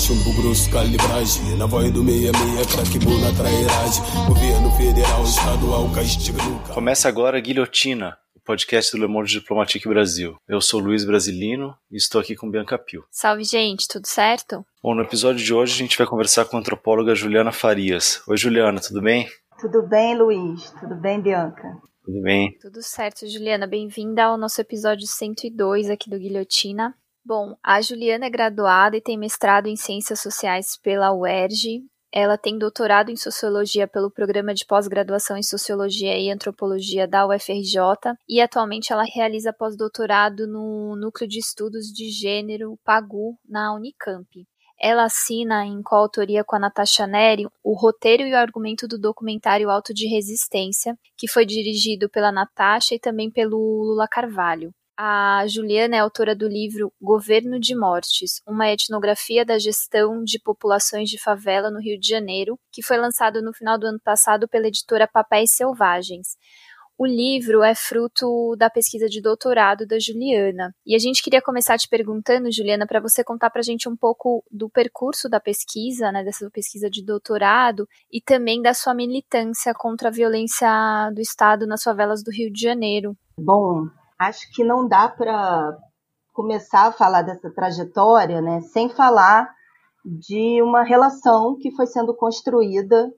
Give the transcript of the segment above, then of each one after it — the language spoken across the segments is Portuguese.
chumbo grosso, calibragem. Na voz do 66, craque na trairagem. Governo federal, estadual, castiga nunca. Começa agora a Guilhotina, o podcast do Le Monde Diplomatique Brasil. Eu sou Luiz Brasilino e estou aqui com Bianca Pio. Salve, gente, tudo certo? Bom, no episódio de hoje a gente vai conversar com a antropóloga Juliana Farias. Oi, Juliana, tudo bem? Tudo bem, Luiz? Tudo bem, Bianca? Tudo bem. Tudo certo, Juliana. Bem-vinda ao nosso episódio 102 aqui do Guilhotina. Bom, a Juliana é graduada e tem mestrado em Ciências Sociais pela UERJ. Ela tem doutorado em Sociologia pelo Programa de Pós-Graduação em Sociologia e Antropologia da UFRJ e atualmente ela realiza pós-doutorado no Núcleo de Estudos de Gênero PAGU na Unicamp. Ela assina em coautoria com a Natasha Neri o roteiro e o argumento do documentário Alto de Resistência, que foi dirigido pela Natasha e também pelo Lula Carvalho. A Juliana é autora do livro Governo de Mortes, uma etnografia da gestão de populações de favela no Rio de Janeiro, que foi lançado no final do ano passado pela editora Papéis Selvagens. O livro é fruto da pesquisa de doutorado da Juliana. E a gente queria começar te perguntando, Juliana, para você contar para a gente um pouco do percurso da pesquisa, né, dessa pesquisa de doutorado, e também da sua militância contra a violência do Estado nas favelas do Rio de Janeiro. Bom, acho que não dá para começar a falar dessa trajetória né, sem falar de uma relação que foi sendo construída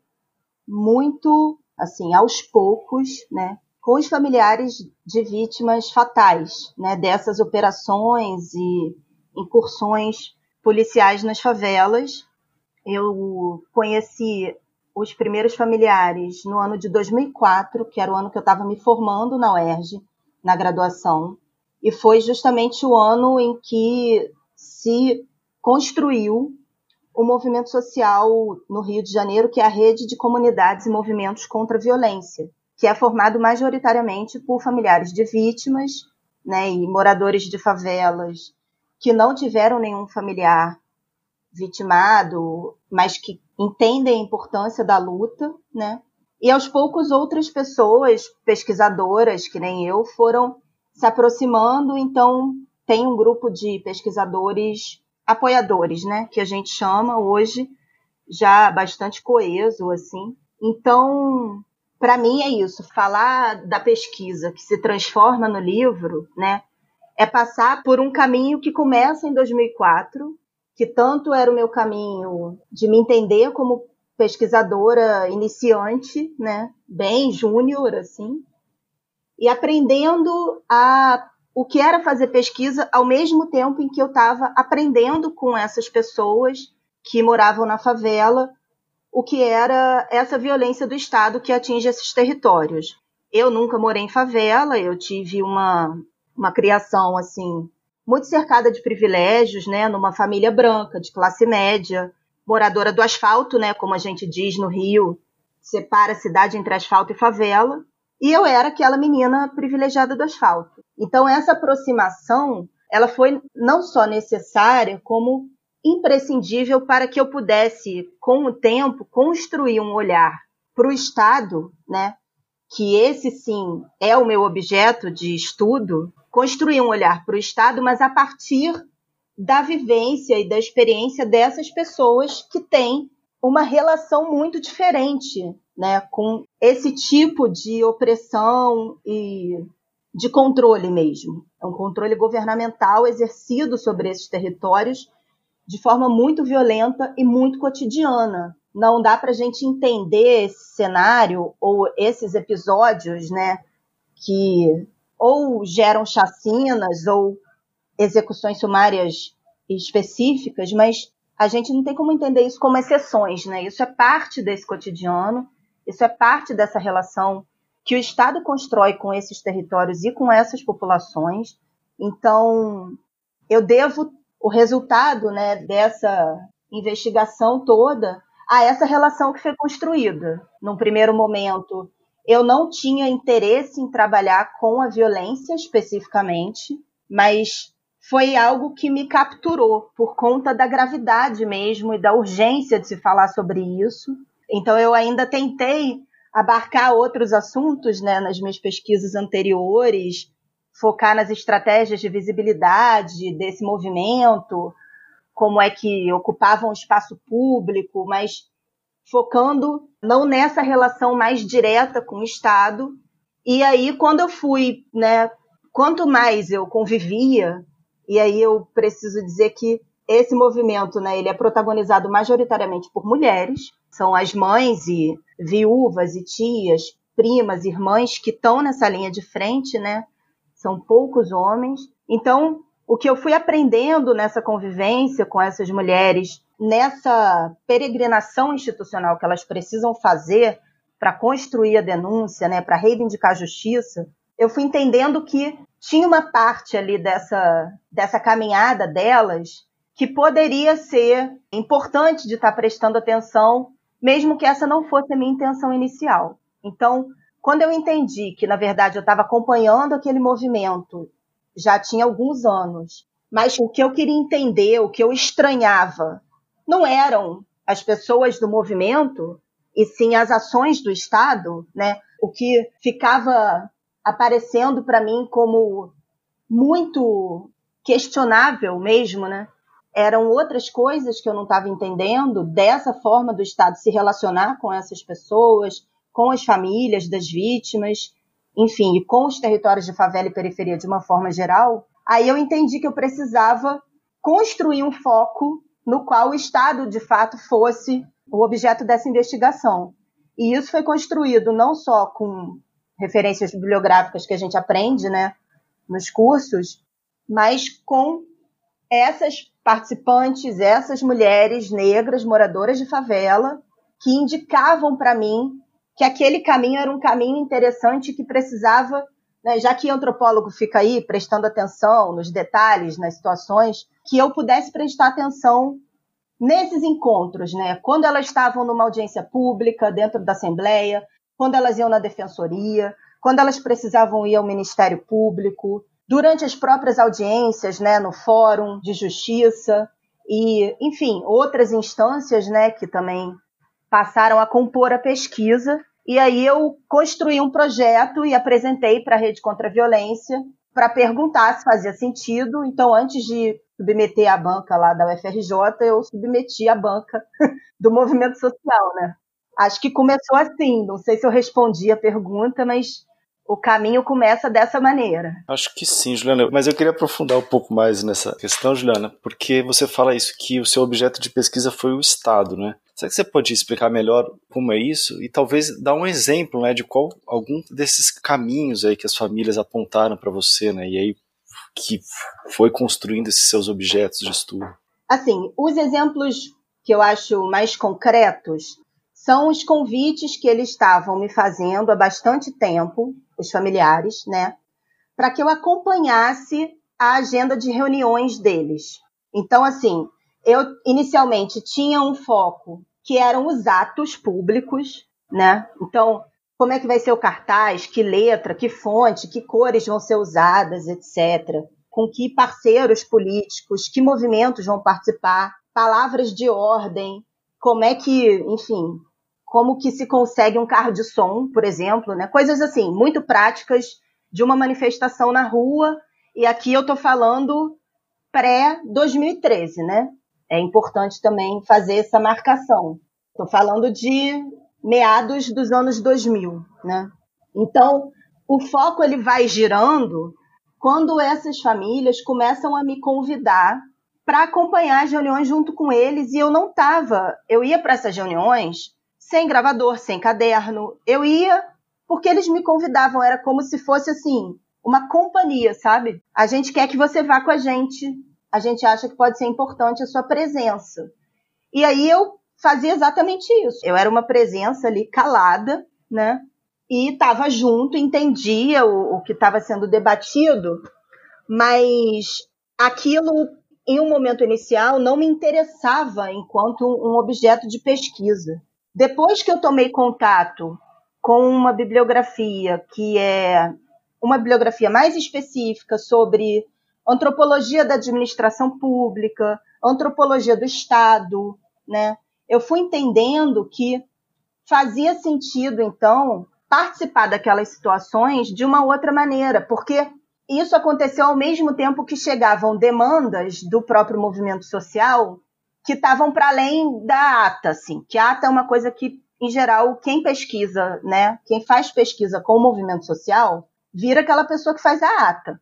muito assim aos poucos, né, com os familiares de vítimas fatais né, dessas operações e incursões policiais nas favelas. Eu conheci os primeiros familiares no ano de 2004, que era o ano que eu estava me formando na UERJ, na graduação, e foi justamente o ano em que se construiu o movimento social no Rio de Janeiro, que é a Rede de Comunidades e Movimentos contra a Violência, que é formado majoritariamente por familiares de vítimas né, e moradores de favelas que não tiveram nenhum familiar vitimado, mas que entendem a importância da luta, né? E aos poucos outras pessoas, pesquisadoras que nem eu, foram se aproximando, então tem um grupo de pesquisadores apoiadores, né, que a gente chama hoje já bastante coeso assim. Então, para mim é isso, falar da pesquisa que se transforma no livro, né, é passar por um caminho que começa em 2004, que tanto era o meu caminho de me entender como pesquisadora iniciante, né, bem júnior assim, e aprendendo a o que era fazer pesquisa ao mesmo tempo em que eu estava aprendendo com essas pessoas que moravam na favela o que era essa violência do Estado que atinge esses territórios. Eu nunca morei em favela, eu tive uma, uma criação assim muito cercada de privilégios, né, numa família branca, de classe média, moradora do asfalto, né, como a gente diz no Rio, separa a cidade entre asfalto e favela, e eu era aquela menina privilegiada do asfalto. Então essa aproximação, ela foi não só necessária, como imprescindível para que eu pudesse, com o tempo, construir um olhar para o Estado, né? Que esse sim é o meu objeto de estudo, construir um olhar para o Estado, mas a partir da vivência e da experiência dessas pessoas que têm uma relação muito diferente, né, com esse tipo de opressão e de controle mesmo. É um controle governamental exercido sobre esses territórios de forma muito violenta e muito cotidiana. Não dá para a gente entender esse cenário ou esses episódios, né, que ou geram chacinas ou execuções sumárias específicas, mas a gente não tem como entender isso como exceções, né? Isso é parte desse cotidiano, isso é parte dessa relação que o Estado constrói com esses territórios e com essas populações. Então, eu devo o resultado né, dessa investigação toda a essa relação que foi construída. Num primeiro momento, eu não tinha interesse em trabalhar com a violência especificamente, mas foi algo que me capturou por conta da gravidade mesmo e da urgência de se falar sobre isso. Então eu ainda tentei abarcar outros assuntos, né, nas minhas pesquisas anteriores, focar nas estratégias de visibilidade desse movimento, como é que ocupavam o espaço público, mas focando não nessa relação mais direta com o Estado. E aí, quando eu fui, né, quanto mais eu convivia, e aí eu preciso dizer que esse movimento, né, ele é protagonizado majoritariamente por mulheres, são as mães e viúvas e tias, primas, irmãs que estão nessa linha de frente, né? São poucos homens. Então, o que eu fui aprendendo nessa convivência com essas mulheres, nessa peregrinação institucional que elas precisam fazer para construir a denúncia, né, para reivindicar a justiça, eu fui entendendo que tinha uma parte ali dessa, dessa caminhada delas que poderia ser importante de estar prestando atenção, mesmo que essa não fosse a minha intenção inicial. Então, quando eu entendi que, na verdade, eu estava acompanhando aquele movimento já tinha alguns anos, mas o que eu queria entender, o que eu estranhava, não eram as pessoas do movimento, e sim as ações do Estado, né? O que ficava aparecendo para mim como muito questionável mesmo, né? Eram outras coisas que eu não estava entendendo dessa forma do Estado se relacionar com essas pessoas, com as famílias das vítimas, enfim, e com os territórios de favela e periferia de uma forma geral. Aí eu entendi que eu precisava construir um foco no qual o Estado, de fato, fosse o objeto dessa investigação. E isso foi construído não só com referências bibliográficas que a gente aprende, né, nos cursos, mas com essas participantes, essas mulheres negras moradoras de favela que indicavam para mim que aquele caminho era um caminho interessante que precisava, né, já que antropólogo fica aí prestando atenção nos detalhes, nas situações, que eu pudesse prestar atenção nesses encontros, né? Quando elas estavam numa audiência pública, dentro da Assembleia, quando elas iam na defensoria, quando elas precisavam ir ao Ministério Público, durante as próprias audiências, né, no Fórum de Justiça e, enfim, outras instâncias, né, que também passaram a compor a pesquisa. E aí eu construí um projeto e apresentei para a Rede Contra a Violência para perguntar se fazia sentido. Então, antes de submeter a banca lá da UFRJ, eu submeti a banca do movimento social, né? Acho que começou assim. Não sei se eu respondi a pergunta, mas o caminho começa dessa maneira. Acho que sim, Juliana. Mas eu queria aprofundar um pouco mais nessa questão, Juliana, porque você fala isso, que o seu objeto de pesquisa foi o Estado, né? Será que você pode explicar melhor como é isso e talvez dar um exemplo, né, de qual algum desses caminhos aí que as famílias apontaram para você, né? E aí que foi construindo esses seus objetos de estudo. Assim, os exemplos que eu acho mais concretos são os convites que eles estavam me fazendo há bastante tempo, os familiares, né, para que eu acompanhasse a agenda de reuniões deles. Então, assim, eu inicialmente tinha um foco que eram os atos públicos, né? Então, como é que vai ser o cartaz, que letra, que fonte, que cores vão ser usadas, etc. Com que parceiros políticos, que movimentos vão participar, palavras de ordem, como é que, enfim, como que se consegue um carro de som, por exemplo, né? Coisas assim, muito práticas de uma manifestação na rua. E aqui eu estou falando pré-2013, né? É importante também fazer essa marcação. Estou falando de meados dos anos 2000, né? Então, o foco ele vai girando quando essas famílias começam a me convidar para acompanhar as reuniões junto com eles e eu não estava. Eu ia para essas reuniões sem gravador, sem caderno. Eu ia porque eles me convidavam, era como se fosse assim, uma companhia, sabe? A gente quer que você vá com a gente. A gente acha que pode ser importante a sua presença. E aí eu fazia exatamente isso. Eu era uma presença ali calada, né? E estava junto, entendia o, o que estava sendo debatido, mas aquilo, em um momento inicial, não me interessava enquanto um objeto de pesquisa. Depois que eu tomei contato com uma bibliografia que é uma bibliografia mais específica sobre antropologia da administração pública, antropologia do Estado, né? Eu fui entendendo que fazia sentido, então, participar daquelas situações de uma outra maneira, porque isso aconteceu ao mesmo tempo que chegavam demandas do próprio movimento social que estavam para além da ata, assim, que a ata é uma coisa que, em geral, quem pesquisa, né, quem faz pesquisa com o movimento social, vira aquela pessoa que faz a ata,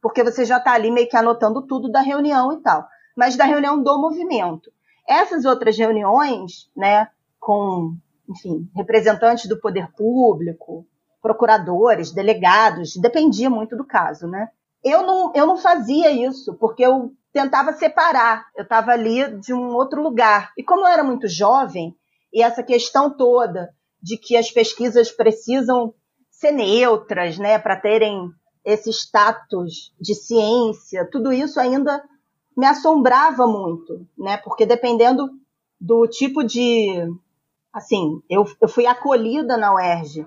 porque você já está ali meio que anotando tudo da reunião e tal, mas da reunião do movimento. Essas outras reuniões, né, com, enfim, representantes do poder público, procuradores, delegados, dependia muito do caso, né? Eu não, eu não fazia isso, porque eu tentava separar, eu estava ali de um outro lugar. E como eu era muito jovem, e essa questão toda de que as pesquisas precisam ser neutras, né, para terem esse status de ciência, tudo isso ainda me assombrava muito, né, porque dependendo do tipo de. Assim, eu, eu fui acolhida na UERJ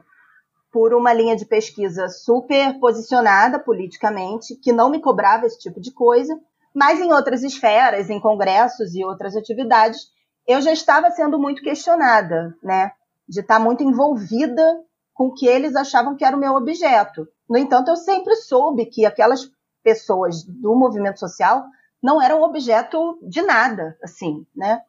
por uma linha de pesquisa super posicionada politicamente, que não me cobrava esse tipo de coisa, mas em outras esferas, em congressos e outras atividades, eu já estava sendo muito questionada, né? De estar muito envolvida com o que eles achavam que era o meu objeto. No entanto, eu sempre soube que aquelas pessoas do movimento social não eram objeto de nada, assim, né?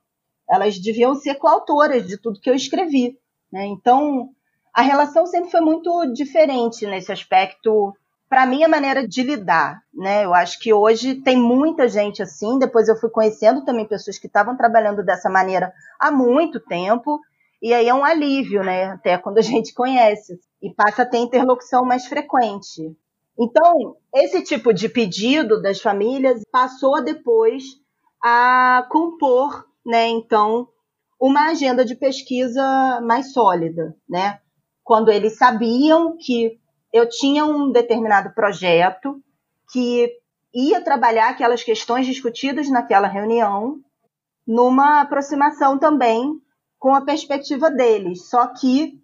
Elas deviam ser coautoras de tudo que eu escrevi, né? Então, a relação sempre foi muito diferente nesse aspecto. Para mim, a maneira de lidar, né? Eu acho que hoje tem muita gente assim. Depois eu fui conhecendo também pessoas que estavam trabalhando dessa maneira há muito tempo. E aí é um alívio, né? Até quando a gente conhece e passa a ter interlocução mais frequente. Então, esse tipo de pedido das famílias passou depois a compor, né? Então, uma agenda de pesquisa mais sólida, né? quando eles sabiam que eu tinha um determinado projeto que ia trabalhar aquelas questões discutidas naquela reunião, numa aproximação também com a perspectiva deles. Só que,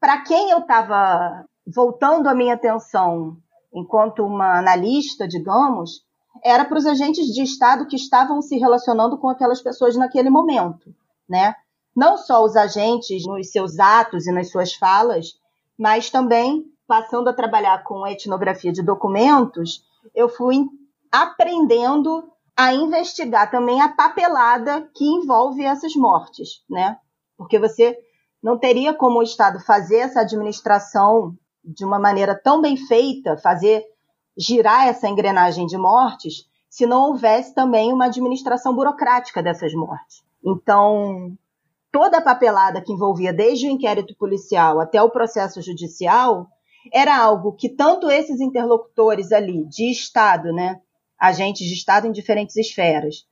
para quem eu estava voltando a minha atenção enquanto uma analista, digamos, era para os agentes de Estado que estavam se relacionando com aquelas pessoas naquele momento, né? não só os agentes nos seus atos e nas suas falas, mas também passando a trabalhar com etnografia de documentos, eu fui aprendendo a investigar também a papelada que envolve essas mortes, né? Porque você não teria como o Estado fazer essa administração de uma maneira tão bem feita, fazer girar essa engrenagem de mortes, se não houvesse também uma administração burocrática dessas mortes. Então, toda a papelada que envolvia desde o inquérito policial até o processo judicial era algo que tanto esses interlocutores ali de Estado, né, agentes de Estado em diferentes esferas,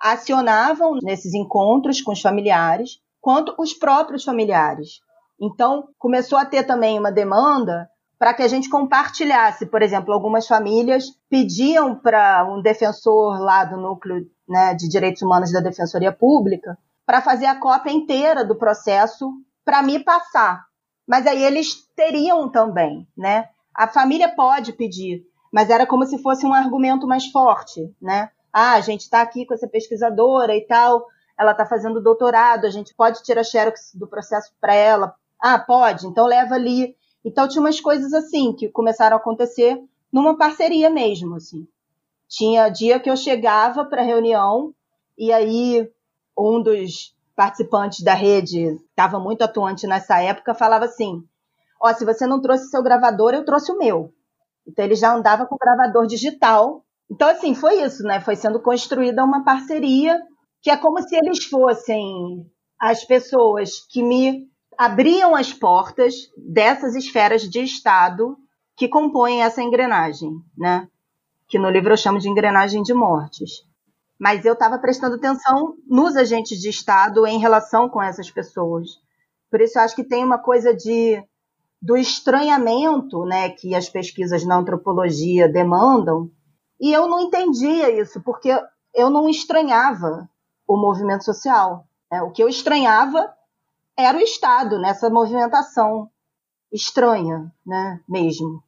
acionavam nesses encontros com os familiares, quanto os próprios familiares. Então, começou a ter também uma demanda para que a gente compartilhasse. Por exemplo, algumas famílias pediam para um defensor lá do núcleo né, de direitos humanos da Defensoria Pública para fazer a cópia inteira do processo para me passar. Mas aí eles teriam também, né? A família pode pedir, mas era como se fosse um argumento mais forte, né? Ah, a gente está aqui com essa pesquisadora e tal, ela está fazendo doutorado, a gente pode tirar xerox do processo para ela. Ah, pode, então leva ali. Então tinha umas coisas assim que começaram a acontecer numa parceria mesmo, assim. Tinha dia que eu chegava para reunião e aí um dos participantes da rede, estava muito atuante nessa época, falava assim: Ó, oh, se você não trouxe seu gravador, eu trouxe o meu. Então ele já andava com gravador digital. Então, assim, foi isso, né? Foi sendo construída uma parceria que é como se eles fossem as pessoas que me abriam as portas dessas esferas de Estado que compõem essa engrenagem, né? Que no livro eu chamo de engrenagem de mortes mas eu estava prestando atenção nos agentes de Estado em relação com essas pessoas. Por isso eu acho que tem uma coisa de do estranhamento, né, que as pesquisas na antropologia demandam, e eu não entendia isso, porque eu não estranhava o movimento social. Né? O que eu estranhava era o Estado nessa movimentação estranha, né, mesmo.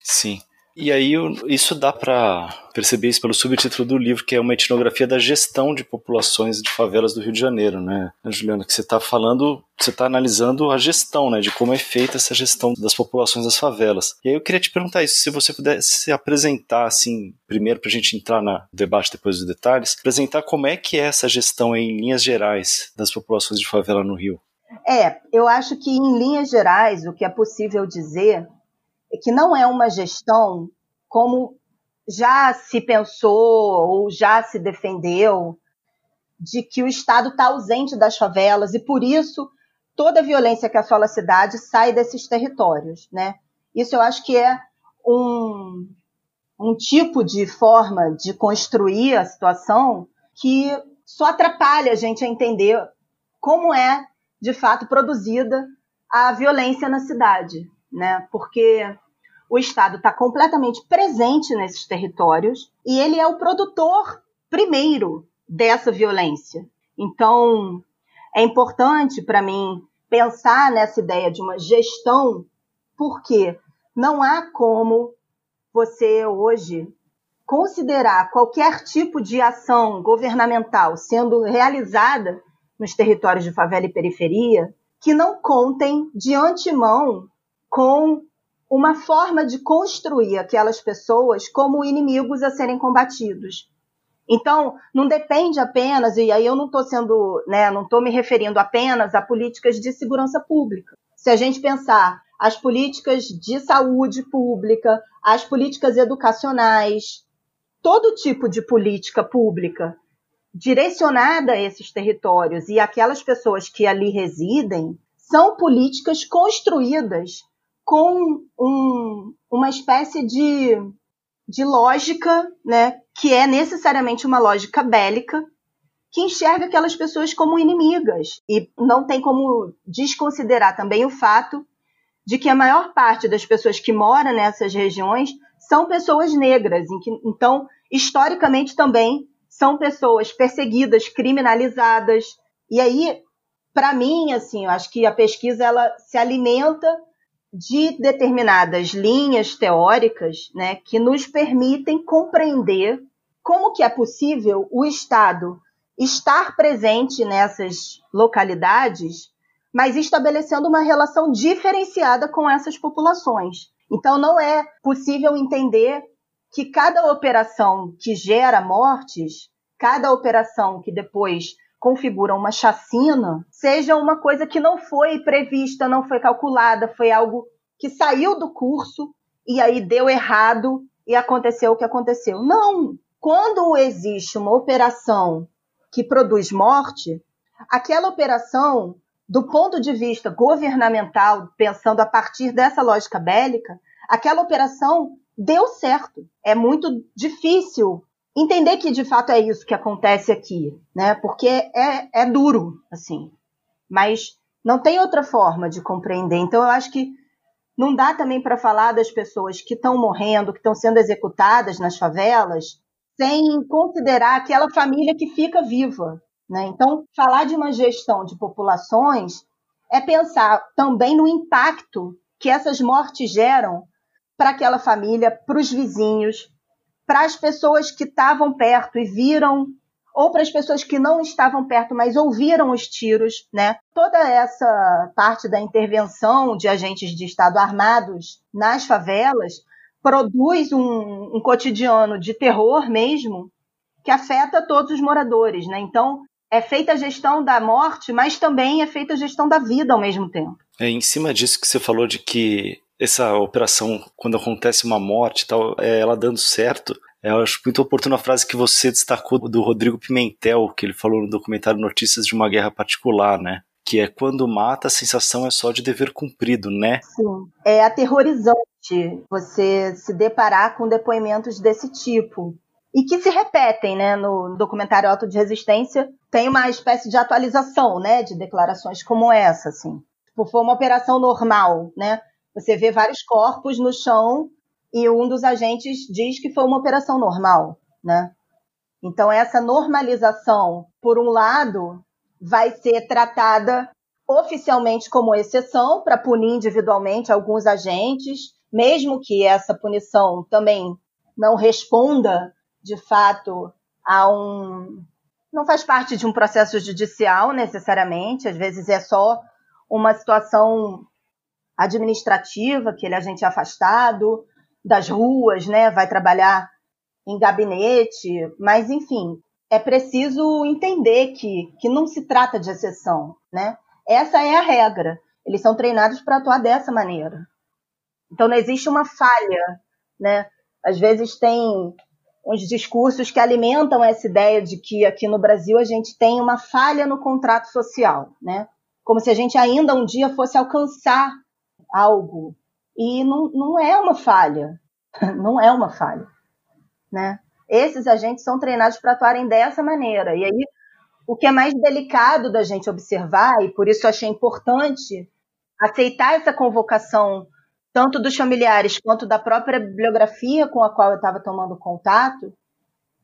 Sim. E aí isso dá para perceber isso pelo subtítulo do livro, que é uma etnografia da gestão de populações de favelas do Rio de Janeiro, né, Juliana? Que você está falando, você está analisando a gestão, né, de como é feita essa gestão das populações das favelas. E aí eu queria te perguntar isso, se você pudesse se apresentar, assim, primeiro para a gente entrar no debate depois dos detalhes, apresentar como é que é essa gestão em linhas gerais das populações de favela no Rio. É, eu acho que em linhas gerais o que é possível dizer que não é uma gestão como já se pensou ou já se defendeu de que o Estado está ausente das favelas e por isso toda a violência que assola a cidade sai desses territórios, né? Isso eu acho que é um, um tipo de forma de construir a situação que só atrapalha a gente a entender como é de fato produzida a violência na cidade, né? Porque o Estado está completamente presente nesses territórios e ele é o produtor primeiro dessa violência. Então, é importante para mim pensar nessa ideia de uma gestão, porque não há como você hoje considerar qualquer tipo de ação governamental sendo realizada nos territórios de favela e periferia que não contem de antemão com uma forma de construir aquelas pessoas como inimigos a serem combatidos. Então, não depende apenas, e aí eu não estou sendo, né, não estou me referindo apenas a políticas de segurança pública. Se a gente pensar as políticas de saúde pública, as políticas educacionais, todo tipo de política pública direcionada a esses territórios e aquelas pessoas que ali residem são políticas construídas com um, uma espécie de, de lógica, né, que é necessariamente uma lógica bélica, que enxerga aquelas pessoas como inimigas. E não tem como desconsiderar também o fato de que a maior parte das pessoas que moram nessas regiões são pessoas negras. Então, historicamente também são pessoas perseguidas, criminalizadas. E aí, para mim, assim, eu acho que a pesquisa ela se alimenta de determinadas linhas teóricas, né, que nos permitem compreender como que é possível o Estado estar presente nessas localidades, mas estabelecendo uma relação diferenciada com essas populações. Então, não é possível entender que cada operação que gera mortes, cada operação que depois configura uma chacina, seja uma coisa que não foi prevista, não foi calculada, foi algo que saiu do curso e aí deu errado e aconteceu o que aconteceu. Não! Quando existe uma operação que produz morte, aquela operação, do ponto de vista governamental, pensando a partir dessa lógica bélica, aquela operação deu certo. É muito difícil entender que de fato é isso que acontece aqui, né? Porque é, é duro, assim. Mas não tem outra forma de compreender. Então eu acho que não dá também para falar das pessoas que estão morrendo, que estão sendo executadas nas favelas, sem considerar aquela família que fica viva. Né? Então, falar de uma gestão de populações é pensar também no impacto que essas mortes geram para aquela família, para os vizinhos, para as pessoas que estavam perto e viram, ou para as pessoas que não estavam perto, mas ouviram os tiros, né? Toda essa parte da intervenção de agentes de Estado armados nas favelas produz um, um cotidiano de terror mesmo que afeta todos os moradores, né? Então, é feita a gestão da morte, mas também é feita a gestão da vida ao mesmo tempo. É em cima disso que você falou de que essa operação, quando acontece uma morte e tal, é ela dando certo. Eu acho muito oportuna a frase que você destacou do Rodrigo Pimentel, que ele falou no documentário Notícias de uma Guerra Particular, né? Que é quando mata, a sensação é só de dever cumprido, né? Sim. É aterrorizante você se deparar com depoimentos desse tipo. E que se repetem, né? No documentário Auto de Resistência tem uma espécie de atualização, né? De declarações como essa, assim. Tipo, foi uma operação normal, né? Você vê vários corpos no chão e um dos agentes diz que foi uma operação normal, né? Então essa normalização, por um lado, vai ser tratada oficialmente como exceção para punir individualmente alguns agentes mesmo que essa punição também não responda de fato a um. não faz parte de um processo judicial necessariamente, às vezes é só uma situação administrativa, que ele é agente afastado das ruas, né, vai trabalhar em gabinete, mas enfim, é preciso entender que, que não se trata de exceção, né? Essa é a regra. Eles são treinados para atuar dessa maneira. Então não existe uma falha, né? Às vezes tem uns discursos que alimentam essa ideia de que aqui no Brasil a gente tem uma falha no contrato social, né? Como se a gente ainda um dia fosse alcançar algo. E não, não é uma falha. Não é uma falha, né? Esses agentes são treinados para atuarem dessa maneira. E aí, o que é mais delicado da gente observar, e por isso eu achei importante aceitar essa convocação tanto dos familiares quanto da própria bibliografia com a qual eu estava tomando contato,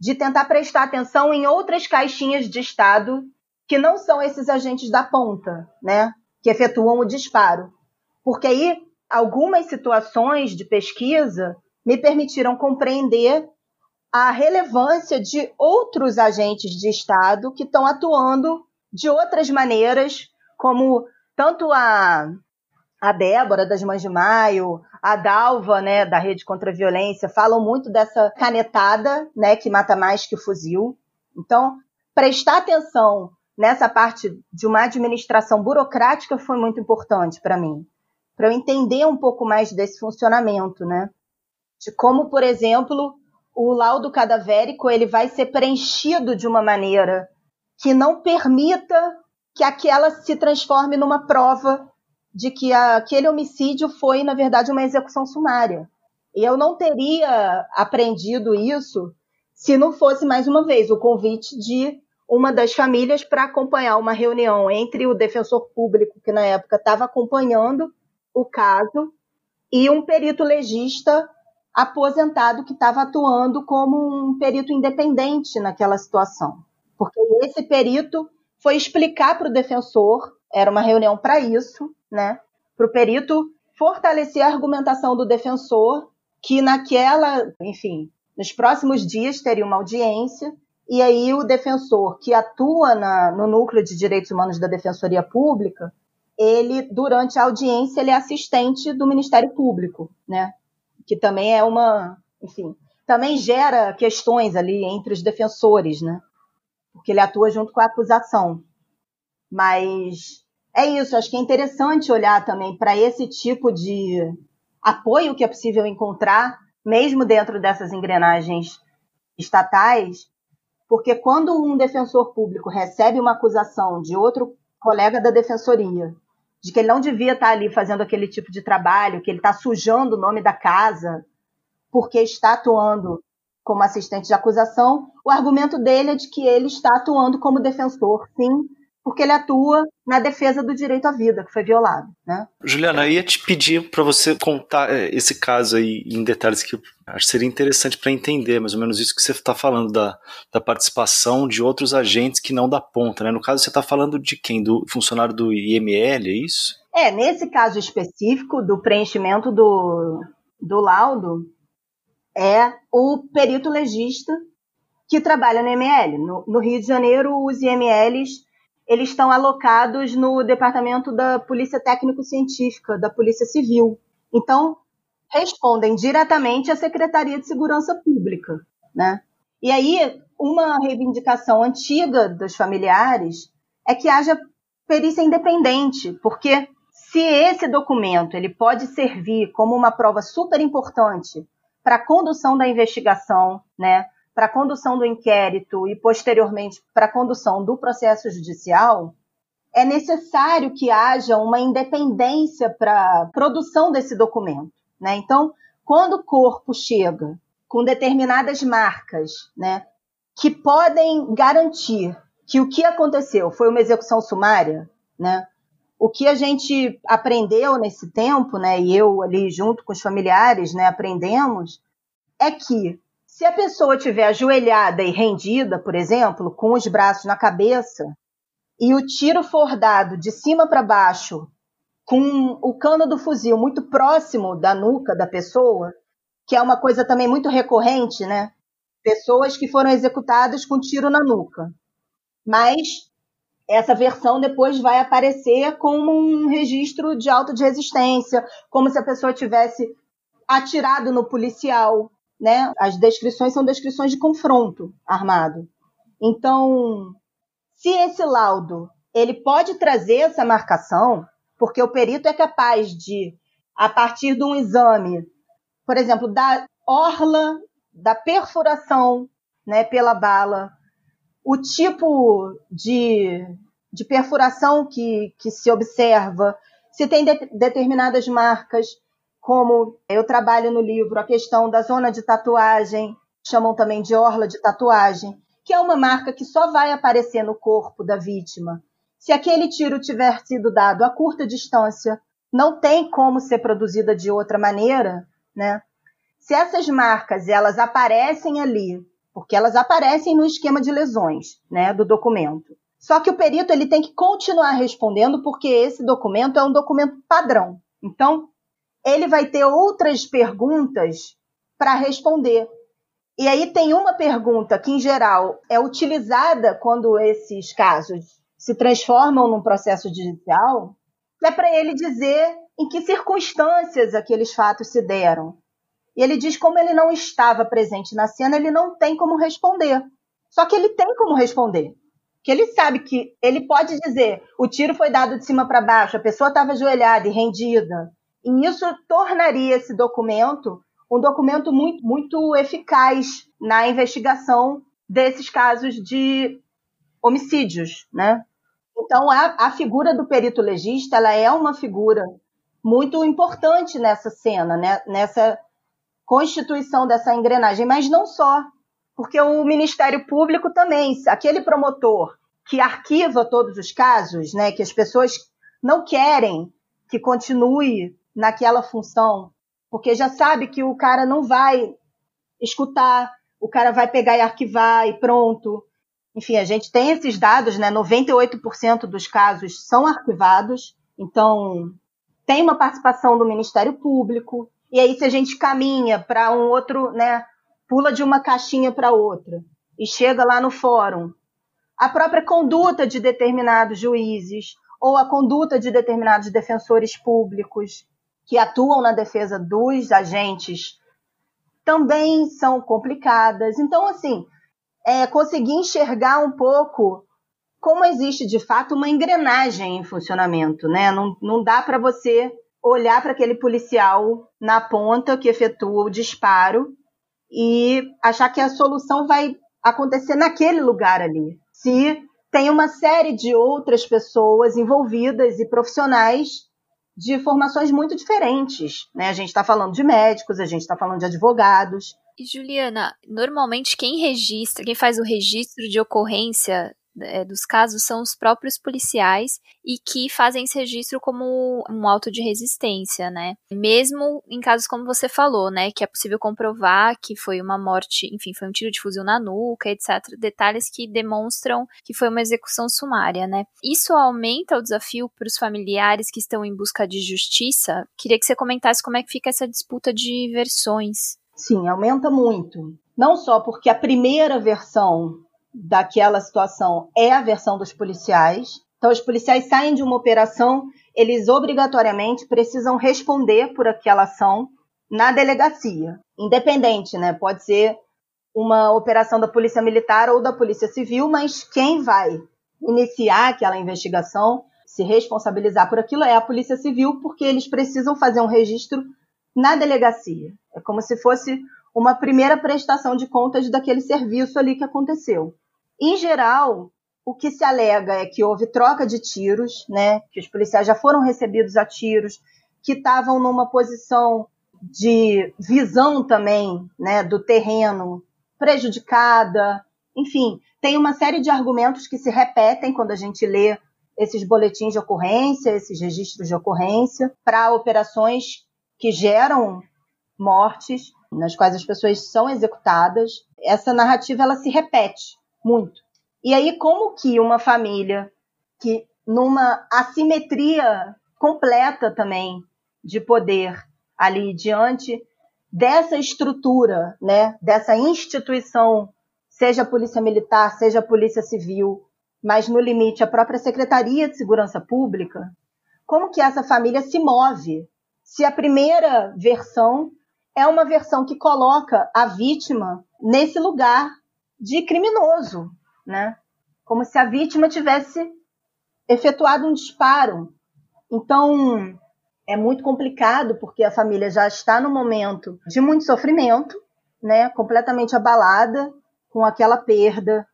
de tentar prestar atenção em outras caixinhas de Estado que não são esses agentes da ponta, né, que efetuam o disparo. Porque aí algumas situações de pesquisa me permitiram compreender a relevância de outros agentes de Estado que estão atuando de outras maneiras, como tanto a a Débora das Mães de Maio, a Dalva, né, da Rede contra a Violência, falam muito dessa canetada, né, que mata mais que o fuzil. Então, prestar atenção nessa parte de uma administração burocrática foi muito importante para mim, para eu entender um pouco mais desse funcionamento, né? De como, por exemplo, o laudo cadavérico ele vai ser preenchido de uma maneira que não permita que aquela se transforme numa prova de que aquele homicídio foi, na verdade, uma execução sumária. E eu não teria aprendido isso se não fosse, mais uma vez, o convite de uma das famílias para acompanhar uma reunião entre o defensor público, que na época estava acompanhando o caso, e um perito legista aposentado que estava atuando como um perito independente naquela situação. Porque esse perito foi explicar para o defensor, era uma reunião para isso, né, para o perito fortalecer a argumentação do defensor, que naquela, enfim, nos próximos dias teria uma audiência, e aí o defensor que atua na, no núcleo de direitos humanos da Defensoria Pública, ele, durante a audiência, ele é assistente do Ministério Público, né? Que também é uma, enfim, também gera questões ali entre os defensores, né? Porque ele atua junto com a acusação. Mas é isso, acho que é interessante olhar também para esse tipo de apoio que é possível encontrar, mesmo dentro dessas engrenagens estatais, porque quando um defensor público recebe uma acusação de outro colega da defensoria, de que ele não devia estar ali fazendo aquele tipo de trabalho, que ele está sujando o nome da casa, porque está atuando como assistente de acusação, o argumento dele é de que ele está atuando como defensor, sim, porque ele atua na defesa do direito à vida que foi violado. Né? Juliana, eu ia te pedir para você contar é, esse caso aí em detalhes que eu acho que seria interessante para entender mais ou menos isso que você está falando da, da participação de outros agentes que não da ponta. Né? No caso, você está falando de quem? Do funcionário do IML, é isso? É, nesse caso específico do preenchimento do, do laudo, é o perito legista que trabalha no IML. No, no Rio de Janeiro, os IMLs eles estão alocados no departamento da Polícia Técnico-Científica, da Polícia Civil. Então, respondem diretamente à Secretaria de Segurança Pública, né? E aí, uma reivindicação antiga dos familiares é que haja perícia independente, porque se esse documento ele pode servir como uma prova super importante para a condução da investigação, né, para a condução do inquérito e, posteriormente, para a condução do processo judicial, é necessário que haja uma independência para a produção desse documento. Né? Então, quando o corpo chega com determinadas marcas né, que podem garantir que o que aconteceu foi uma execução sumária, né, o que a gente aprendeu nesse tempo, né, e eu ali junto com os familiares né, aprendemos, é que se a pessoa estiver ajoelhada e rendida, por exemplo, com os braços na cabeça, e o tiro for dado de cima para baixo com o cano do fuzil muito próximo da nuca da pessoa, que é uma coisa também muito recorrente, né? Pessoas que foram executadas com tiro na nuca. Mas essa versão depois vai aparecer como um registro de auto de resistência, como se a pessoa tivesse atirado no policial, né? As descrições são descrições de confronto armado. Então, se esse laudo ele pode trazer essa marcação, porque o perito é capaz de, a partir de um exame, por exemplo, da orla, da perfuração né, pela bala, o tipo de, de perfuração que, que se observa, se tem de, determinadas marcas, como eu trabalho no livro, a questão da zona de tatuagem, chamam também de orla de tatuagem, que é uma marca que só vai aparecer no corpo da vítima se aquele tiro tiver sido dado a curta distância, não tem como ser produzida de outra maneira, né? Se essas marcas elas aparecem ali, porque elas aparecem no esquema de lesões, né, do documento. Só que o perito ele tem que continuar respondendo porque esse documento é um documento padrão. Então, ele vai ter outras perguntas para responder. E aí tem uma pergunta que, em geral, é utilizada quando esses casos se transformam num processo judicial, é para ele dizer em que circunstâncias aqueles fatos se deram. E ele diz como ele não estava presente na cena, ele não tem como responder. Só que ele tem como responder. Que ele sabe que ele pode dizer: o tiro foi dado de cima para baixo, a pessoa estava ajoelhada e rendida. E isso tornaria esse documento um documento muito, muito eficaz na investigação desses casos de homicídios, né? Então, a, a figura do perito legista ela é uma figura muito importante nessa cena, né? nessa constituição dessa engrenagem, mas não só, porque o Ministério Público também, aquele promotor que arquiva todos os casos, né, que as pessoas não querem que continue naquela função, porque já sabe que o cara não vai escutar, o cara vai pegar e arquivar e pronto. Enfim, a gente tem esses dados, né? 98% dos casos são arquivados, então tem uma participação do Ministério Público. E aí, se a gente caminha para um outro, né? Pula de uma caixinha para outra e chega lá no fórum, a própria conduta de determinados juízes ou a conduta de determinados defensores públicos que atuam na defesa dos agentes também são complicadas. Então, assim, é, conseguir enxergar um pouco como existe de fato uma engrenagem em funcionamento, né? Não, não dá para você olhar para aquele policial na ponta que efetua o disparo e achar que a solução vai acontecer naquele lugar ali. Se tem uma série de outras pessoas envolvidas e profissionais de formações muito diferentes, né? A gente está falando de médicos, a gente está falando de advogados, e Juliana, normalmente quem registra, quem faz o registro de ocorrência é, dos casos são os próprios policiais e que fazem esse registro como um auto de resistência, né? Mesmo em casos como você falou, né, que é possível comprovar que foi uma morte, enfim, foi um tiro de fuzil na nuca, etc. Detalhes que demonstram que foi uma execução sumária, né? Isso aumenta o desafio para os familiares que estão em busca de justiça. Queria que você comentasse como é que fica essa disputa de versões. Sim, aumenta muito. Não só porque a primeira versão daquela situação é a versão dos policiais. Então, os policiais saem de uma operação, eles obrigatoriamente precisam responder por aquela ação na delegacia, independente, né? Pode ser uma operação da Polícia Militar ou da Polícia Civil, mas quem vai iniciar aquela investigação, se responsabilizar por aquilo é a Polícia Civil, porque eles precisam fazer um registro na delegacia. É como se fosse uma primeira prestação de contas daquele serviço ali que aconteceu. Em geral, o que se alega é que houve troca de tiros, né? Que os policiais já foram recebidos a tiros, que estavam numa posição de visão também, né, do terreno prejudicada. Enfim, tem uma série de argumentos que se repetem quando a gente lê esses boletins de ocorrência, esses registros de ocorrência, para operações que geram mortes, nas quais as pessoas são executadas. Essa narrativa ela se repete muito. E aí como que uma família que numa assimetria completa também de poder ali diante dessa estrutura, né, dessa instituição, seja Polícia Militar, seja Polícia Civil, mas no limite a própria Secretaria de Segurança Pública, como que essa família se move? Se a primeira versão é uma versão que coloca a vítima nesse lugar de criminoso, né? Como se a vítima tivesse efetuado um disparo. Então, é muito complicado porque a família já está no momento de muito sofrimento, né, completamente abalada com aquela perda,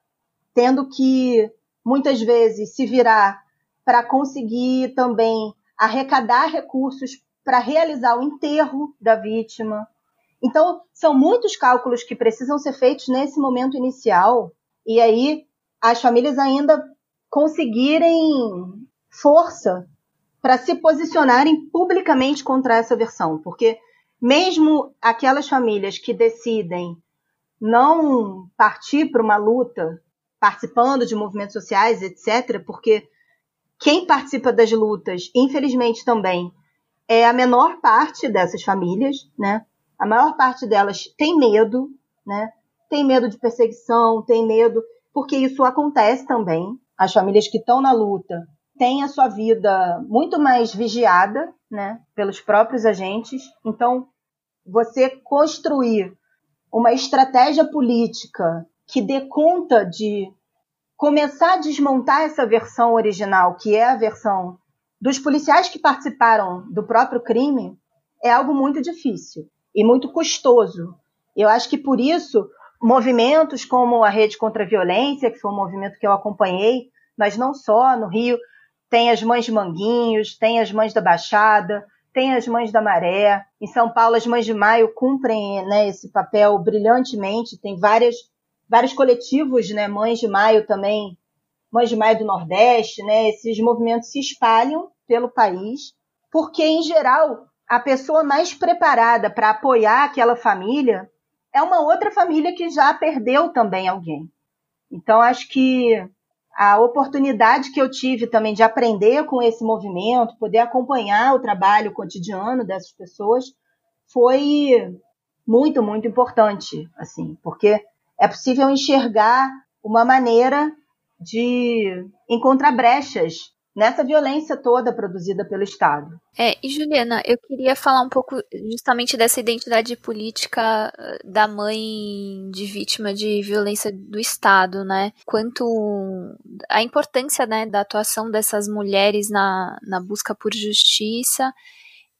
tendo que muitas vezes se virar para conseguir também arrecadar recursos para realizar o enterro da vítima. Então, são muitos cálculos que precisam ser feitos nesse momento inicial, e aí as famílias ainda conseguirem força para se posicionarem publicamente contra essa versão, porque mesmo aquelas famílias que decidem não partir para uma luta, participando de movimentos sociais, etc., porque quem participa das lutas, infelizmente também, é a menor parte dessas famílias, né? A maior parte delas tem medo, né? Tem medo de perseguição, tem medo, porque isso acontece também. As famílias que estão na luta tem a sua vida muito mais vigiada, né, pelos próprios agentes. Então, você construir uma estratégia política que dê conta de começar a desmontar essa versão original, que é a versão dos policiais que participaram do próprio crime, é algo muito difícil e muito custoso. Eu acho que por isso movimentos como a Rede contra a Violência, que foi um movimento que eu acompanhei, mas não só no Rio, tem as mães de Manguinhos, tem as mães da Baixada, tem as mães da Maré. Em São Paulo, as mães de Maio cumprem né, esse papel brilhantemente. Tem várias, vários coletivos, né, mães de Maio também, mães de Maio do Nordeste, né, esses movimentos se espalham pelo país, porque em geral a pessoa mais preparada para apoiar aquela família é uma outra família que já perdeu também alguém. Então acho que a oportunidade que eu tive também de aprender com esse movimento, poder acompanhar o trabalho cotidiano dessas pessoas, foi muito, muito importante, assim, porque é possível enxergar uma maneira de encontrar brechas nessa violência toda produzida pelo Estado. É, e Juliana, eu queria falar um pouco justamente dessa identidade política eh, da mãe de vítima de violência do Estado, né? Quanto a importância né, da atuação dessas mulheres na, na busca por justiça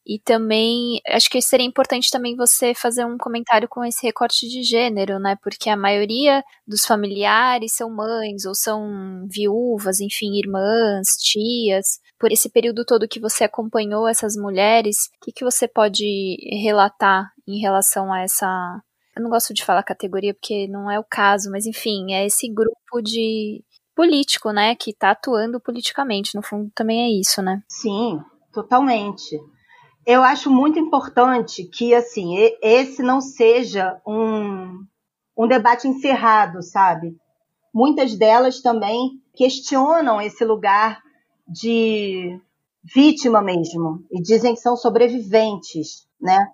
e também, acho que seria importante também você fazer um comentário com esse recorte de gênero, né? Porque a maioria dos familiares são mães ou são viúvas, enfim, irmãs, tias. Por esse período todo que você acompanhou essas mulheres, o que, que você pode relatar em relação a essa. Eu não gosto de falar categoria porque não é o caso, mas enfim, é esse grupo de político, né, que está atuando politicamente. No fundo, também é isso, né? Sim, totalmente eu acho muito importante que assim esse não seja um, um debate encerrado, sabe? Muitas delas também questionam esse lugar de vítima mesmo e dizem que são sobreviventes, né?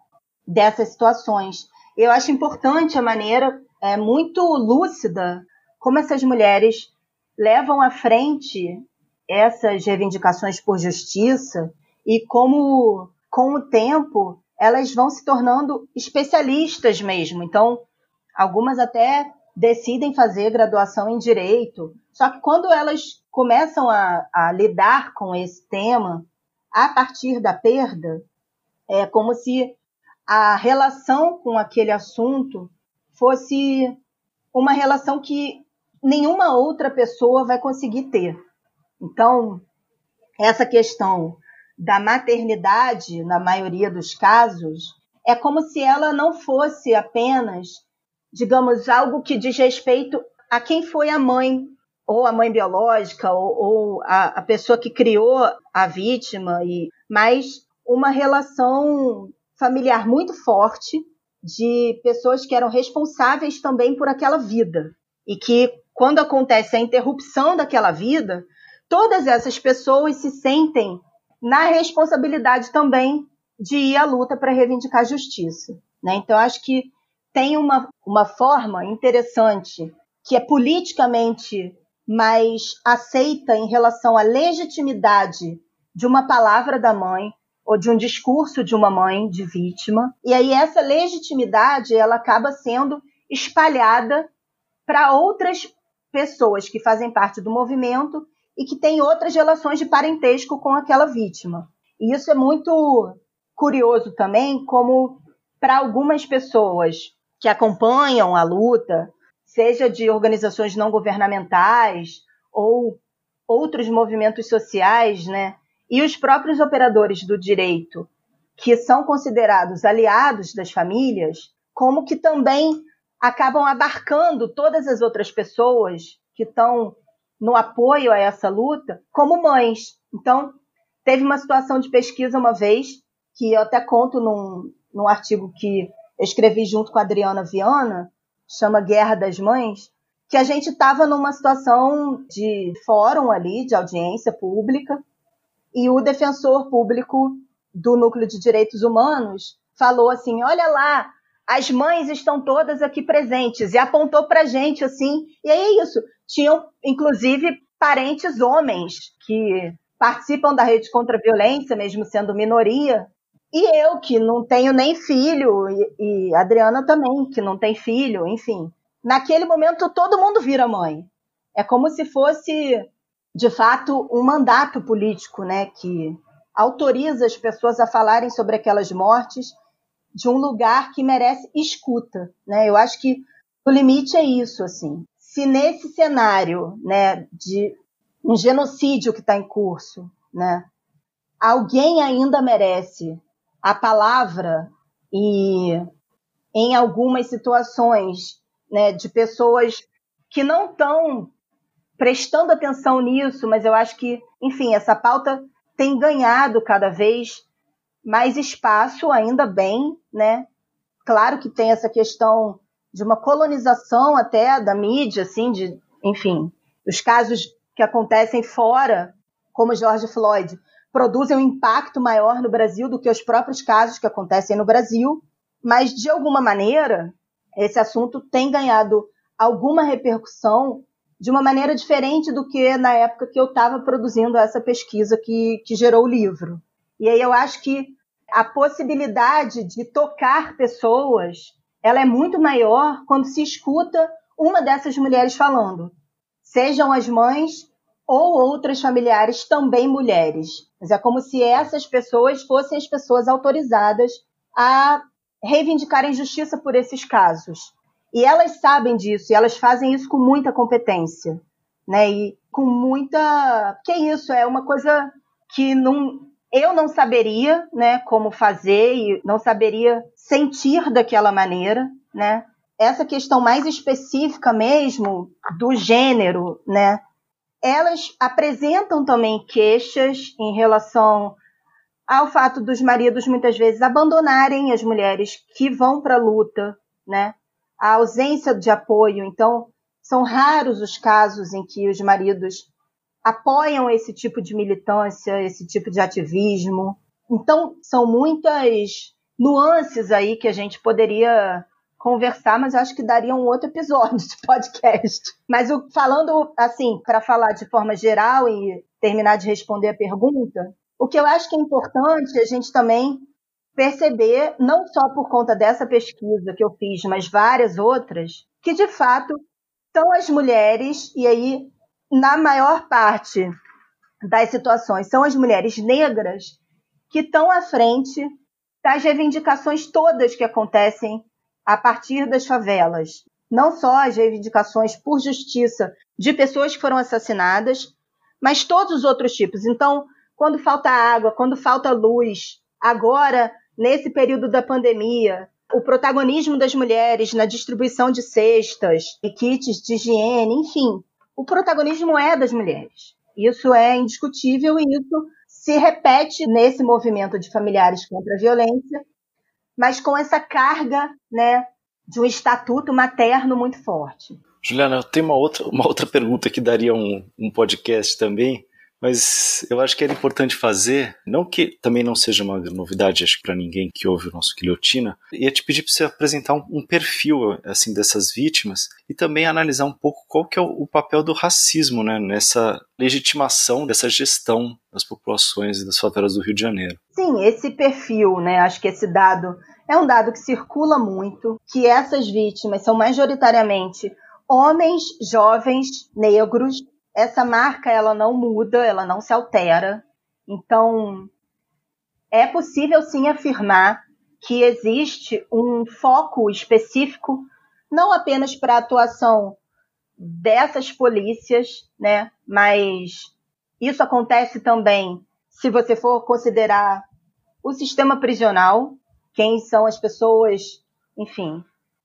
Dessas situações. Eu acho importante a maneira é, muito lúcida como essas mulheres levam à frente essas reivindicações por justiça e como com o tempo, elas vão se tornando especialistas mesmo. Então, algumas até decidem fazer graduação em direito. Só que quando elas começam a, a lidar com esse tema, a partir da perda, é como se a relação com aquele assunto fosse uma relação que nenhuma outra pessoa vai conseguir ter. Então, essa questão da maternidade, na maioria dos casos, é como se ela não fosse apenas, digamos, algo que diz respeito a quem foi a mãe, ou a mãe biológica, ou, ou a, a, pessoa que criou a vítima, e, mas uma relação familiar muito forte de pessoas que eram responsáveis também por aquela vida. E que, quando acontece a interrupção daquela vida, todas essas pessoas se sentem na responsabilidade também de ir à luta para reivindicar justiça. Né? Então, acho que tem uma, uma forma interessante que é politicamente mais aceita em relação à legitimidade de uma palavra da mãe ou de um discurso de uma mãe de vítima. E aí essa legitimidade ela acaba sendo espalhada para outras pessoas que fazem parte do movimento e que têm outras relações de parentesco com aquela vítima. E isso é muito curioso também, como para algumas pessoas que acompanham a luta, seja de organizações não governamentais ou outros movimentos sociais, né? E os próprios operadores do direito, que são considerados aliados das famílias, como que também acabam abarcando todas as outras pessoas que estão no apoio a essa luta como mães. Então, teve uma situação de pesquisa uma vez, que eu até conto num, num artigo que eu escrevi junto com a Adriana Viana, chama Guerra das Mães, que a gente estava numa situação de fórum ali, de audiência pública, e o defensor público do Núcleo de Direitos Humanos falou assim: olha lá, as mães estão todas aqui presentes, e apontou para a gente assim, e é isso. Tinham, inclusive, parentes homens que participam da rede contra a violência, mesmo sendo minoria, e eu, que não tenho nem filho, e, e Adriana também, que não tem filho, enfim. Naquele momento, todo mundo vira mãe. É como se fosse, de fato, um mandato político, né? Que autoriza as pessoas a falarem sobre aquelas mortes de um lugar que merece escuta, né? Eu acho que o limite é isso, assim. Se nesse cenário, né, de um genocídio que está em curso, né, alguém ainda merece a palavra e em algumas situações né, de pessoas que não estão prestando atenção nisso, mas eu acho que, enfim, essa pauta tem ganhado cada vez mais espaço, ainda bem, né? Claro que tem essa questão de uma colonização até da mídia, assim, de, enfim, os casos que acontecem fora, como George Floyd, produzem um impacto maior no Brasil do que os próprios casos que acontecem no Brasil, mas de alguma maneira esse assunto tem ganhado alguma repercussão de uma maneira diferente do que na época que eu estava produzindo essa pesquisa que, que gerou o livro. E aí eu acho que a possibilidade de tocar pessoas ela é muito maior quando se escuta uma dessas mulheres falando. Sejam as mães ou outras familiares também mulheres. Mas é como se essas pessoas fossem as pessoas autorizadas a reivindicarem justiça por esses casos. E elas sabem disso, e elas fazem isso com muita competência, né? E com muita. Que é isso? É uma coisa que não, eu não saberia, né, como fazer e não saberia sentir daquela maneira, né? Essa questão mais específica mesmo do gênero, né? elas apresentam também queixas em relação ao fato dos maridos muitas vezes abandonarem as mulheres que vão para a luta, né? A ausência de apoio. Então, são raros os casos em que os maridos apoiam esse tipo de militância, esse tipo de ativismo. Então, são muitas nuances aí que a gente poderia conversar, mas acho que daria um outro episódio de podcast. Mas o, falando assim, para falar de forma geral e terminar de responder a pergunta, o que eu acho que é importante a gente também perceber, não só por conta dessa pesquisa que eu fiz, mas várias outras, que de fato são as mulheres, e aí, na maior parte das situações, são as mulheres negras que estão à frente das reivindicações todas que acontecem a partir das favelas. Não só as reivindicações por justiça de pessoas que foram assassinadas, mas todos os outros tipos. Então, quando falta água, quando falta luz, agora, nesse período da pandemia, o protagonismo das mulheres na distribuição de cestas e kits de higiene, enfim, o protagonismo é das mulheres. Isso é indiscutível e isso se repete nesse movimento de familiares contra a violência mas com essa carga né, de um estatuto materno muito forte. Juliana, eu tenho uma outra, uma outra pergunta que daria um, um podcast também, Mas eu acho que era importante fazer, não que também não seja uma novidade, acho que para ninguém que ouve o nosso Guilhotina, ia te pedir para você apresentar um, um, perfil assim dessas vítimas e também analisar um pouco qual que é o, o papel do racismo, né, nessa legitimação dessa gestão das populações e das favelas do Rio de Janeiro. Sim, esse perfil, né, acho que esse dado é um dado que circula muito, que essas vítimas são majoritariamente homens jovens negros essa marca ela não muda, ela não se altera. Então, é possível sim afirmar que existe um foco específico, não apenas para a atuação dessas polícias, né? Mas isso acontece também se você for considerar o sistema prisional, quem são as pessoas, enfim,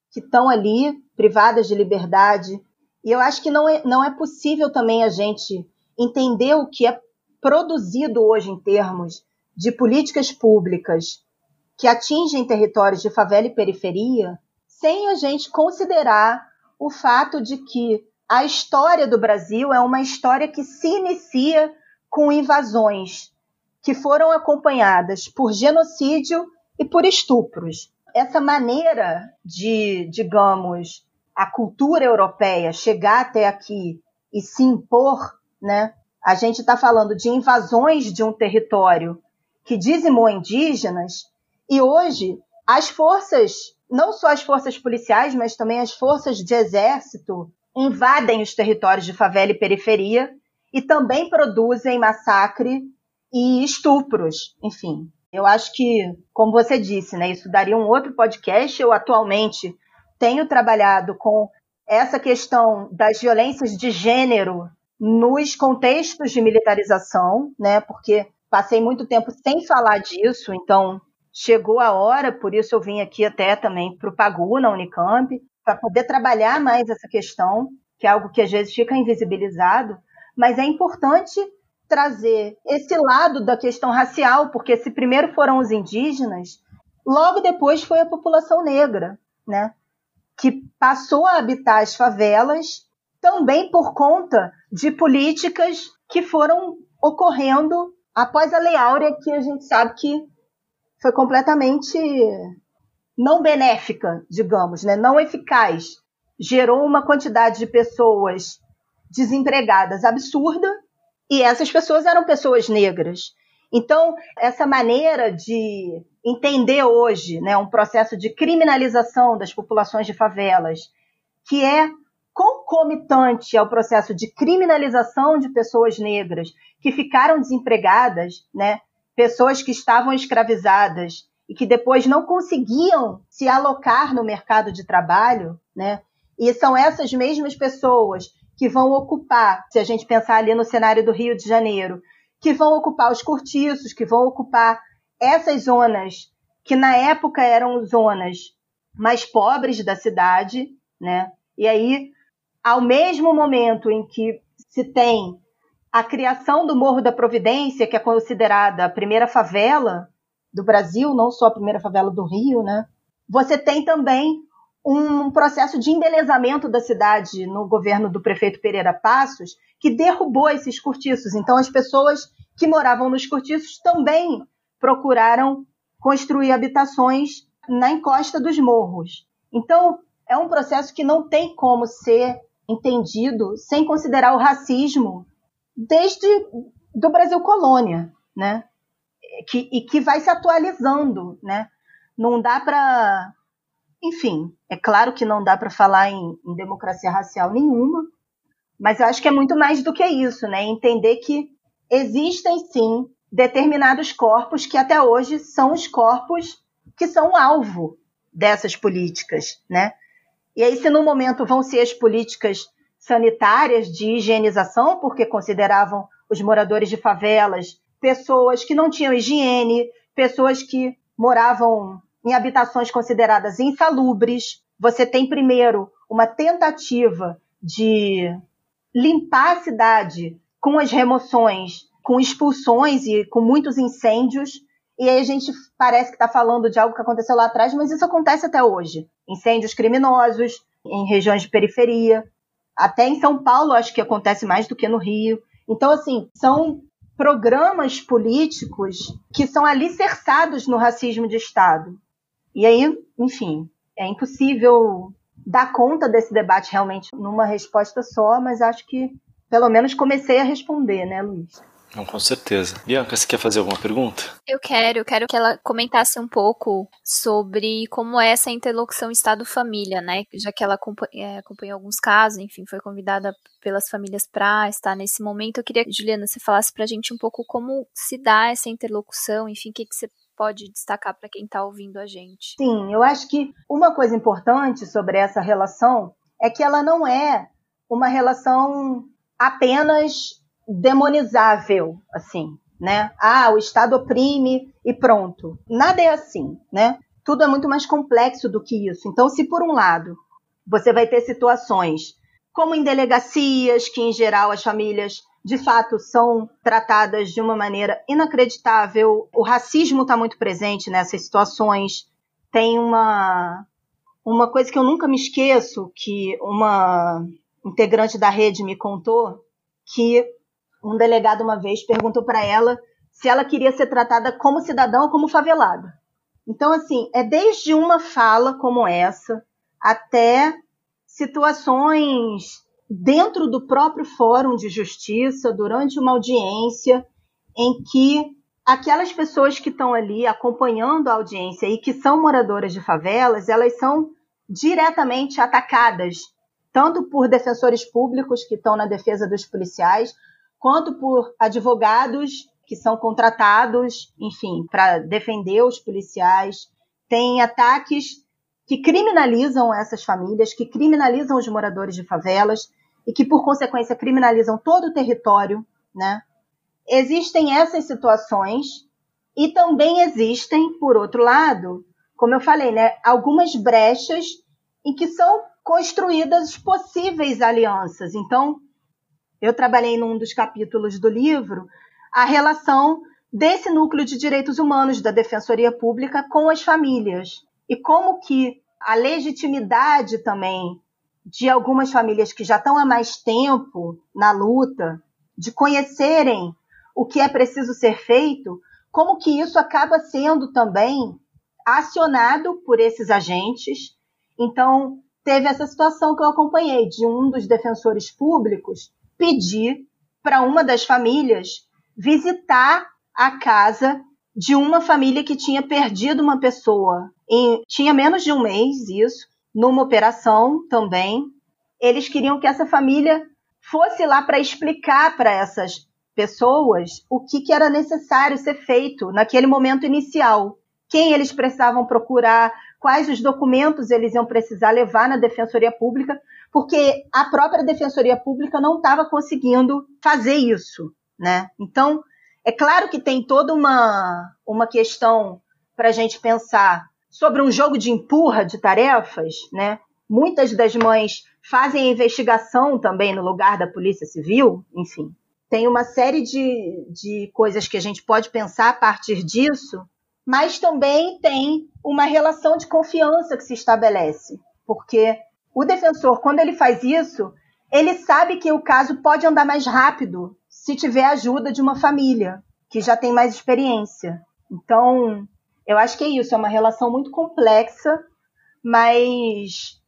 que estão ali privadas de liberdade, e eu acho que não é, não é possível também a gente entender o que é produzido hoje em termos de políticas públicas que atingem territórios de favela e periferia sem a gente considerar o fato de que a história do Brasil é uma história que se inicia com invasões que foram acompanhadas por genocídio e por estupros. Essa maneira de, digamos, a cultura europeia chegar até aqui e se impor, né? A gente está falando de invasões de um território que dizimou indígenas e hoje as forças, não só as forças policiais, mas também as forças de exército invadem os territórios de favela e periferia e também produzem massacre e estupros, enfim. Eu acho que, como você disse, né, isso daria um outro podcast. Eu atualmente tenho trabalhado com essa questão das violências de gênero nos contextos de militarização, né? Porque passei muito tempo sem falar disso, então chegou a hora, por isso eu vim aqui até também para o Pagu, na Unicamp, para poder trabalhar mais essa questão, que é algo que às vezes fica invisibilizado, mas é importante trazer esse lado da questão racial, porque se primeiro foram os indígenas, logo depois foi a população negra, né? Que passou a habitar as favelas também por conta de políticas que foram ocorrendo após a Lei Áurea, que a gente sabe que foi completamente não benéfica, digamos, né? não eficaz. Gerou uma quantidade de pessoas desempregadas absurda, e essas pessoas eram pessoas negras. Então, essa maneira de entender hoje né, um processo de criminalização das populações de favelas, que é concomitante ao processo de criminalização de pessoas negras que ficaram desempregadas, né, pessoas que estavam escravizadas e que depois não conseguiam se alocar no mercado de trabalho, né? E são essas mesmas pessoas que vão ocupar, se a gente pensar ali no cenário do Rio de Janeiro, que vão ocupar os cortiços, que vão ocupar essas zonas que na época eram zonas mais pobres da cidade, né? E aí, ao mesmo momento em que se tem a criação do Morro da Providência, que é considerada a primeira favela do Brasil, não só a primeira favela do Rio, né? Você tem também um processo de embelezamento da cidade no governo do prefeito Pereira Passos, que derrubou esses cortiços. Então, as pessoas que moravam nos cortiços também procuraram construir habitações na encosta dos morros. Então, é um processo que não tem como ser entendido sem considerar o racismo desde do Brasil colônia, né? Que, e que vai se atualizando, né? Não dá para enfim, é claro que não dá para falar em, em, democracia racial nenhuma, mas eu acho que é muito mais do que isso, né? Entender que existem sim determinados corpos que até hoje são os corpos que são alvo dessas políticas, né? E aí, se no momento vão ser as políticas sanitárias de higienização, porque consideravam os moradores de favelas pessoas que não tinham higiene, pessoas que moravam em habitações consideradas insalubres. Você tem primeiro uma tentativa de limpar a cidade com as remoções, com expulsões e com muitos incêndios. E aí a gente parece que está falando de algo que aconteceu lá atrás, mas isso acontece até hoje. Incêndios criminosos em regiões de periferia. Até em São Paulo acho que acontece mais do que no Rio. Então, assim, são programas políticos que são alicerçados no racismo de Estado. E aí, enfim, é impossível dar conta desse debate realmente numa resposta só, mas acho que pelo menos comecei a responder, né, Luiz? Não, com certeza. Bianca, você quer fazer alguma pergunta? Eu quero, eu quero que ela comentasse um pouco sobre como é essa interlocução Estado-família, né? Já que ela é, acompanhou alguns casos, enfim, foi convidada pelas famílias para estar nesse momento. Eu queria, Juliana, você falasse para a gente um pouco como se dá essa interlocução, enfim, o que, que você pode destacar para quem está ouvindo a gente? Sim, eu acho que uma coisa importante sobre essa relação é que ela não é uma relação apenas demonizável, assim, né? Ah, o Estado oprime e pronto. Nada é assim, né? Tudo é muito mais complexo do que isso. Então, se por um lado você vai ter situações como em delegacias, que em geral as famílias de fato são tratadas de uma maneira inacreditável, o racismo está muito presente nessas situações. Tem uma uma coisa que eu nunca me esqueço que uma integrante da rede me contou que um delegado uma vez perguntou para ela se ela queria ser tratada como cidadã ou como favelada. Então, assim, é desde uma fala como essa até situações dentro do próprio Fórum de Justiça, durante uma audiência, em que aquelas pessoas que estão ali acompanhando a audiência e que são moradoras de favelas, elas são diretamente atacadas, tanto por defensores públicos que estão na defesa dos policiais, quanto por advogados que são contratados, enfim, para defender os policiais. Tem ataques que criminalizam essas famílias, que criminalizam os moradores de favelas e que, por consequência, criminalizam todo o território, né? Existem essas situações e também existem, por outro lado, como eu falei, né, algumas brechas em que são construídas possíveis alianças. Então, eu trabalhei num dos capítulos do livro a relação desse núcleo de direitos humanos da Defensoria Pública com as famílias e como que a legitimidade também de algumas famílias que já estão há mais tempo na luta, de conhecerem o que é preciso ser feito, como que isso acaba sendo também acionado por esses agentes. Então, teve essa situação que eu acompanhei de um dos defensores públicos pedir para uma das famílias visitar a casa de uma família que tinha perdido uma pessoa. Em, tinha menos de um mês isso, numa operação também. Eles queriam que essa família fosse lá para explicar para essas pessoas o que, que era necessário ser feito naquele momento inicial. Quem eles precisavam procurar, quais os documentos eles iam precisar levar na Defensoria Pública porque a própria Defensoria Pública não estava conseguindo fazer isso, né? Então, é claro que tem toda uma, uma questão para a gente pensar sobre um jogo de empurra de tarefas, né? Muitas das mães fazem a investigação também no lugar da Polícia Civil, enfim. Tem uma série de, de coisas que a gente pode pensar a partir disso, mas também tem uma relação de confiança que se estabelece, porque o defensor, quando ele faz isso, ele sabe que o caso pode andar mais rápido se tiver ajuda de uma família que já tem mais experiência. Então, eu acho que é isso, é uma relação muito complexa, mas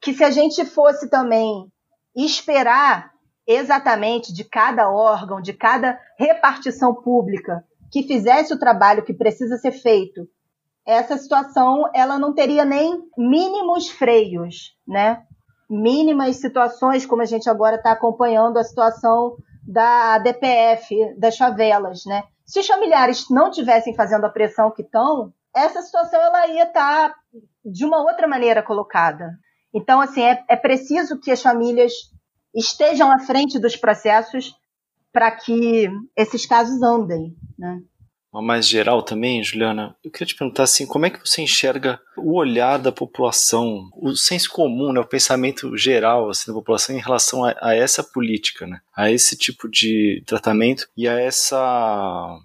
que se a gente fosse também esperar exatamente de cada órgão, de cada repartição pública que fizesse o trabalho que precisa ser feito essa situação ela não teria nem mínimos freios, né? Mínimas situações, como a gente agora está acompanhando a situação da DPF, das favelas, né? Se os familiares não tivessem fazendo a pressão que estão, essa situação ela ia estar tá de uma outra maneira colocada. Então, assim, é, é preciso que as famílias estejam à frente dos processos para que esses casos andem, né? Uma mais geral também, Juliana, eu queria te perguntar assim, como é que você enxerga o olhar da população, o senso comum, né, o pensamento geral assim, da população em relação a, a essa política, né, a esse tipo de tratamento e a essa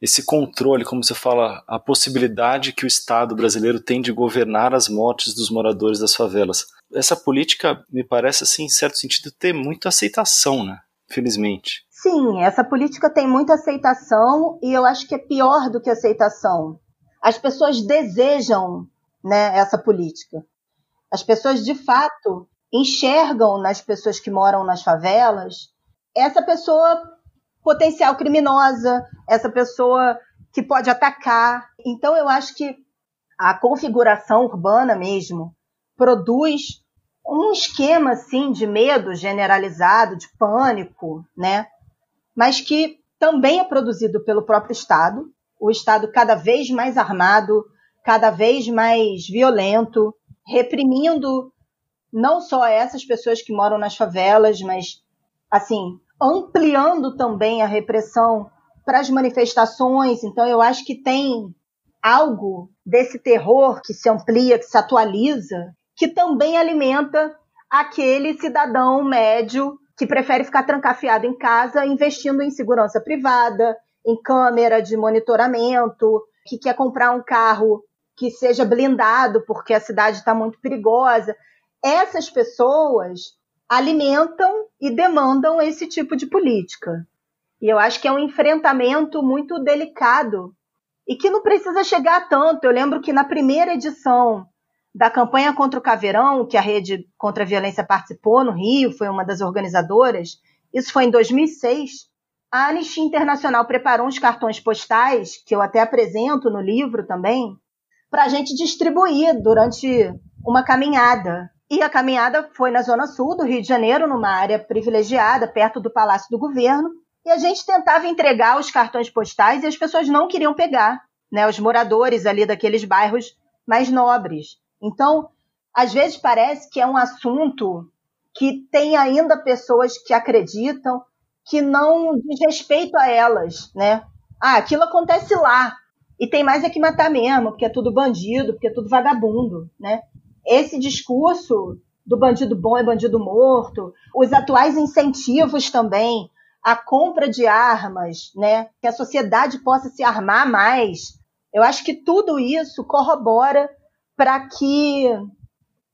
esse controle, como você fala, a possibilidade que o Estado brasileiro tem de governar as mortes dos moradores das favelas. Essa política me parece, assim, em certo sentido, ter muita aceitação, né? Felizmente. Sim, essa política tem muita aceitação e eu acho que é pior do que aceitação. As pessoas desejam né, essa política. As pessoas, de fato, enxergam nas pessoas que moram nas favelas essa pessoa potencial criminosa, essa pessoa que pode atacar. Então, eu acho que a configuração urbana mesmo produz um esquema assim de medo generalizado, de pânico, né? Mas que também é produzido pelo próprio Estado, o Estado cada vez mais armado, cada vez mais violento, reprimindo não só essas pessoas que moram nas favelas, mas assim, ampliando também a repressão para as manifestações. Então eu acho que tem algo desse terror que se amplia, que se atualiza, que também alimenta aquele cidadão médio que prefere ficar trancafiado em casa, investindo em segurança privada, em câmera de monitoramento, que quer comprar um carro que seja blindado porque a cidade está muito perigosa. Essas pessoas alimentam e demandam esse tipo de política. E eu acho que é um enfrentamento muito delicado e que não precisa chegar tanto. Eu lembro que na primeira edição da campanha contra o Caveirão, que a Rede contra a Violência participou no Rio, foi uma das organizadoras, isso foi em 2006, a Anistia Internacional preparou uns cartões postais, que eu até apresento no livro também, para a gente distribuir durante uma caminhada. E a caminhada foi na Zona Sul do Rio de Janeiro, numa área privilegiada, perto do Palácio do Governo. E a gente tentava entregar os cartões postais e as pessoas não queriam pegar, né? Os moradores ali daqueles bairros mais nobres. Então, às vezes parece que é um assunto que tem ainda pessoas que acreditam que não diz respeito a elas, né? Ah, aquilo acontece lá. E tem mais é que matar mesmo, porque é tudo bandido, porque é tudo vagabundo, né? Esse discurso do bandido bom é bandido morto, os atuais incentivos também à compra de armas, né? Que a sociedade possa se armar mais. Eu acho que tudo isso corrobora para que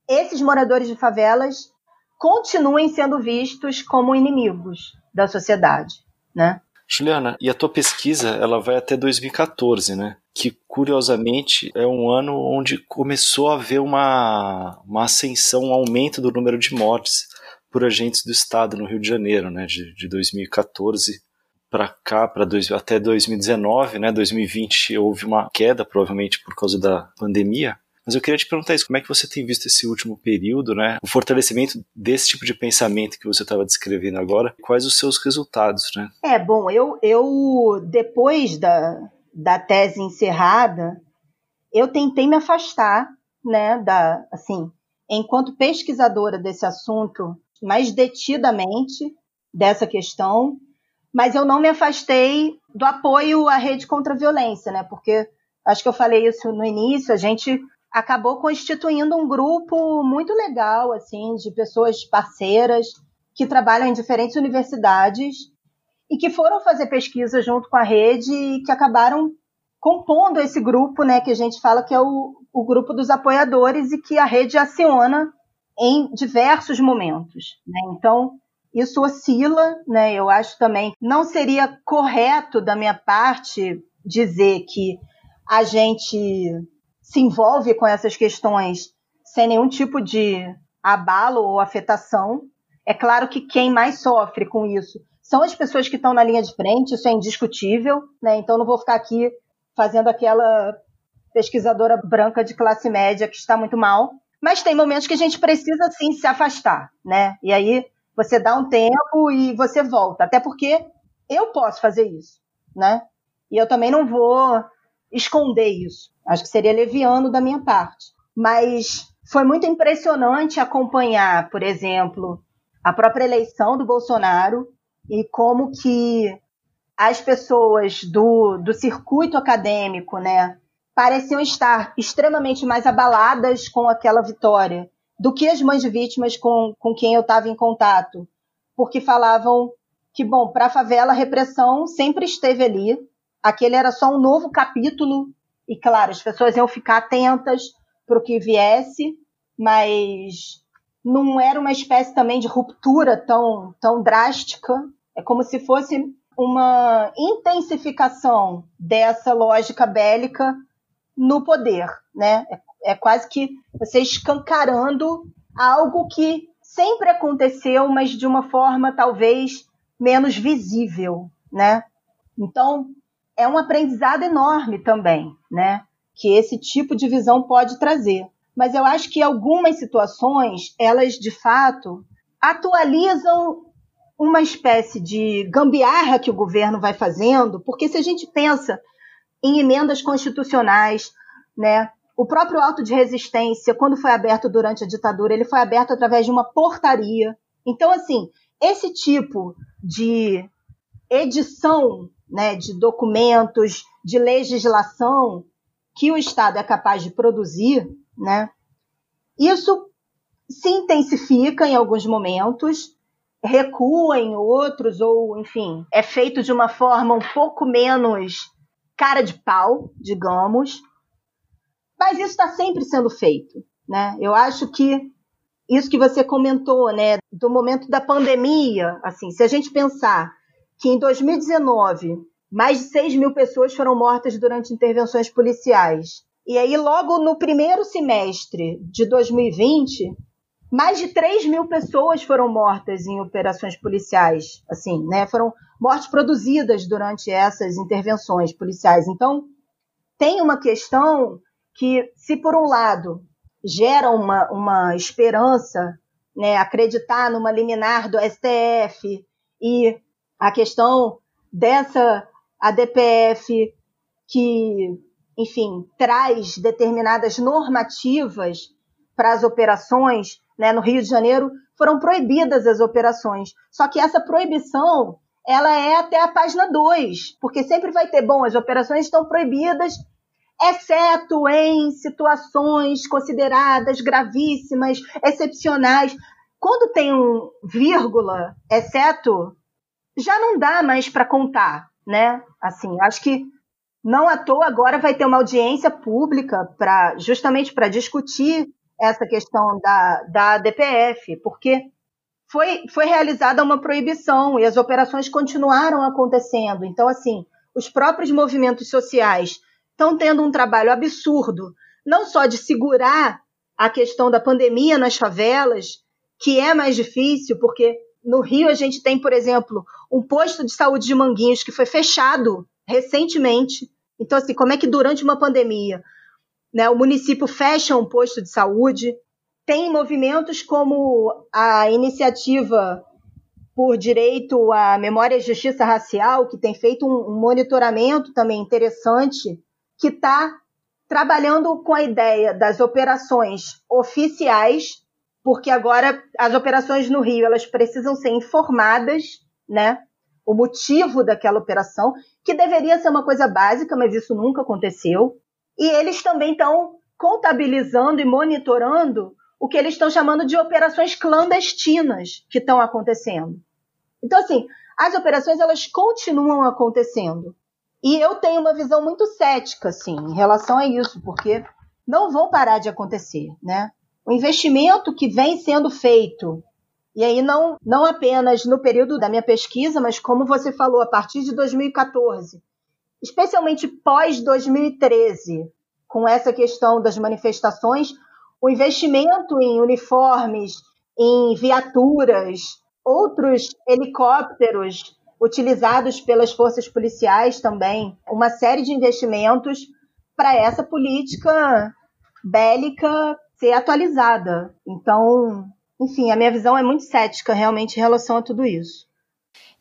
esses moradores de favelas continuem sendo vistos como inimigos da sociedade, né? Juliana, e a tua pesquisa ela vai até 2014, né? Que curiosamente é um ano onde começou a haver uma, uma ascensão, um aumento do número de mortes por agentes do Estado no Rio de Janeiro, né? De, de 2014 para cá, para até 2019, né? 2020 houve uma queda, provavelmente por causa da pandemia. Mas eu queria te perguntar isso, como é que você tem visto esse último período, né? O fortalecimento desse tipo de pensamento que você estava descrevendo agora, quais os seus resultados, né? É, bom, eu, eu depois da, da tese encerrada, eu tentei me afastar, né, da, assim, enquanto pesquisadora desse assunto, mais detidamente dessa questão, mas eu não me afastei do apoio à rede contra a violência, né? Porque acho que eu falei isso no início, a gente acabou constituindo um grupo muito legal, assim, de pessoas parceiras que trabalham em diferentes universidades e que foram fazer pesquisa junto com a rede e que acabaram compondo esse grupo, né, que a gente fala que é o, o grupo dos apoiadores e que a rede aciona em diversos momentos. Né? Então, isso oscila, né? Eu acho também não seria correto da minha parte dizer que a gente se envolve com essas questões sem nenhum tipo de abalo ou afetação. É claro que quem mais sofre com isso são as pessoas que estão na linha de frente, isso é indiscutível, né? Então não vou ficar aqui fazendo aquela pesquisadora branca de classe média que está muito mal. Mas tem momentos que a gente precisa sim se afastar, né? E aí você dá um tempo e você volta, até porque eu posso fazer isso, né? E eu também não vou esconder isso. Acho que seria leviano da minha parte. Mas foi muito impressionante acompanhar, por exemplo, a própria eleição do Bolsonaro e como que as pessoas do, do circuito acadêmico, né, pareciam estar extremamente mais abaladas com aquela vitória do que as mães de vítimas com, com quem eu estava em contato, porque falavam que, bom, para a favela a repressão sempre esteve ali, aquele era só um novo capítulo, e claro, as pessoas iam ficar atentas para o que viesse, mas não era uma espécie também de ruptura tão, tão drástica. É como se fosse uma intensificação dessa lógica bélica no poder, né? É, é quase que você escancarando algo que sempre aconteceu, mas de uma forma talvez menos visível, né? Então, é um aprendizado enorme também, né? Que esse tipo de visão pode trazer. Mas eu acho que algumas situações, elas de fato atualizam uma espécie de gambiarra que o governo vai fazendo, porque se a gente pensa em emendas constitucionais, né? O próprio auto de resistência, quando foi aberto durante a ditadura, ele foi aberto através de uma portaria. Então, assim, esse tipo de edição né, de documentos, de legislação que o Estado é capaz de produzir, né, isso se intensifica em alguns momentos, recua em outros, ou, enfim, é feito de uma forma um pouco menos cara de pau, digamos, mas isso está sempre sendo feito. Né? Eu acho que isso que você comentou, né, do momento da pandemia, assim, se a gente pensar que em 2019 mais de 6 mil pessoas foram mortas durante intervenções policiais, e aí logo no primeiro semestre de 2020 mais de 3 mil pessoas foram mortas em operações policiais, assim, né? Foram mortes produzidas durante essas intervenções policiais. Então, tem uma questão que, se por um lado gera uma, uma esperança, né, acreditar numa liminar do STF e a questão dessa ADPF que, enfim, traz determinadas normativas para as operações né, no Rio de Janeiro, foram proibidas as operações. Só que essa proibição ela é até a página 2, porque sempre vai ter, bom, as operações estão proibidas, exceto em situações consideradas gravíssimas, excepcionais. Quando tem um vírgula, exceto, já não dá mais para contar, né? Assim, acho que não à toa agora vai ter uma audiência pública para justamente para discutir essa questão da, da DPF, porque foi, foi realizada uma proibição e as operações continuaram acontecendo. Então, assim, os próprios movimentos sociais estão tendo um trabalho absurdo, não só de segurar a questão da pandemia nas favelas, que é mais difícil, porque no Rio a gente tem, por exemplo, um posto de saúde de Manguinhos que foi fechado recentemente. Então, assim, como é que durante uma pandemia né? O município fecha um posto de saúde. Tem movimentos como a iniciativa por direito à memória e justiça racial, que tem feito um monitoramento também interessante, que está trabalhando com a ideia das operações oficiais, porque agora as operações no Rio elas precisam ser informadas, né? O motivo daquela operação, que deveria ser uma coisa básica, mas isso nunca aconteceu. E eles também estão contabilizando e monitorando o que eles estão chamando de operações clandestinas que estão acontecendo. Então, assim, as operações elas continuam acontecendo. E eu tenho uma visão muito cética, assim, em relação a isso, porque não vão parar de acontecer, né? O investimento que vem sendo feito, e aí não, não apenas no período da minha pesquisa, mas como você falou, a partir de 2014, especialmente pós 2013, com essa questão das manifestações, o investimento em uniformes, em viaturas, outros helicópteros utilizados pelas forças policiais também, uma série de investimentos para essa política bélica ser atualizada. Então, enfim, a minha visão é muito cética realmente em relação a tudo isso.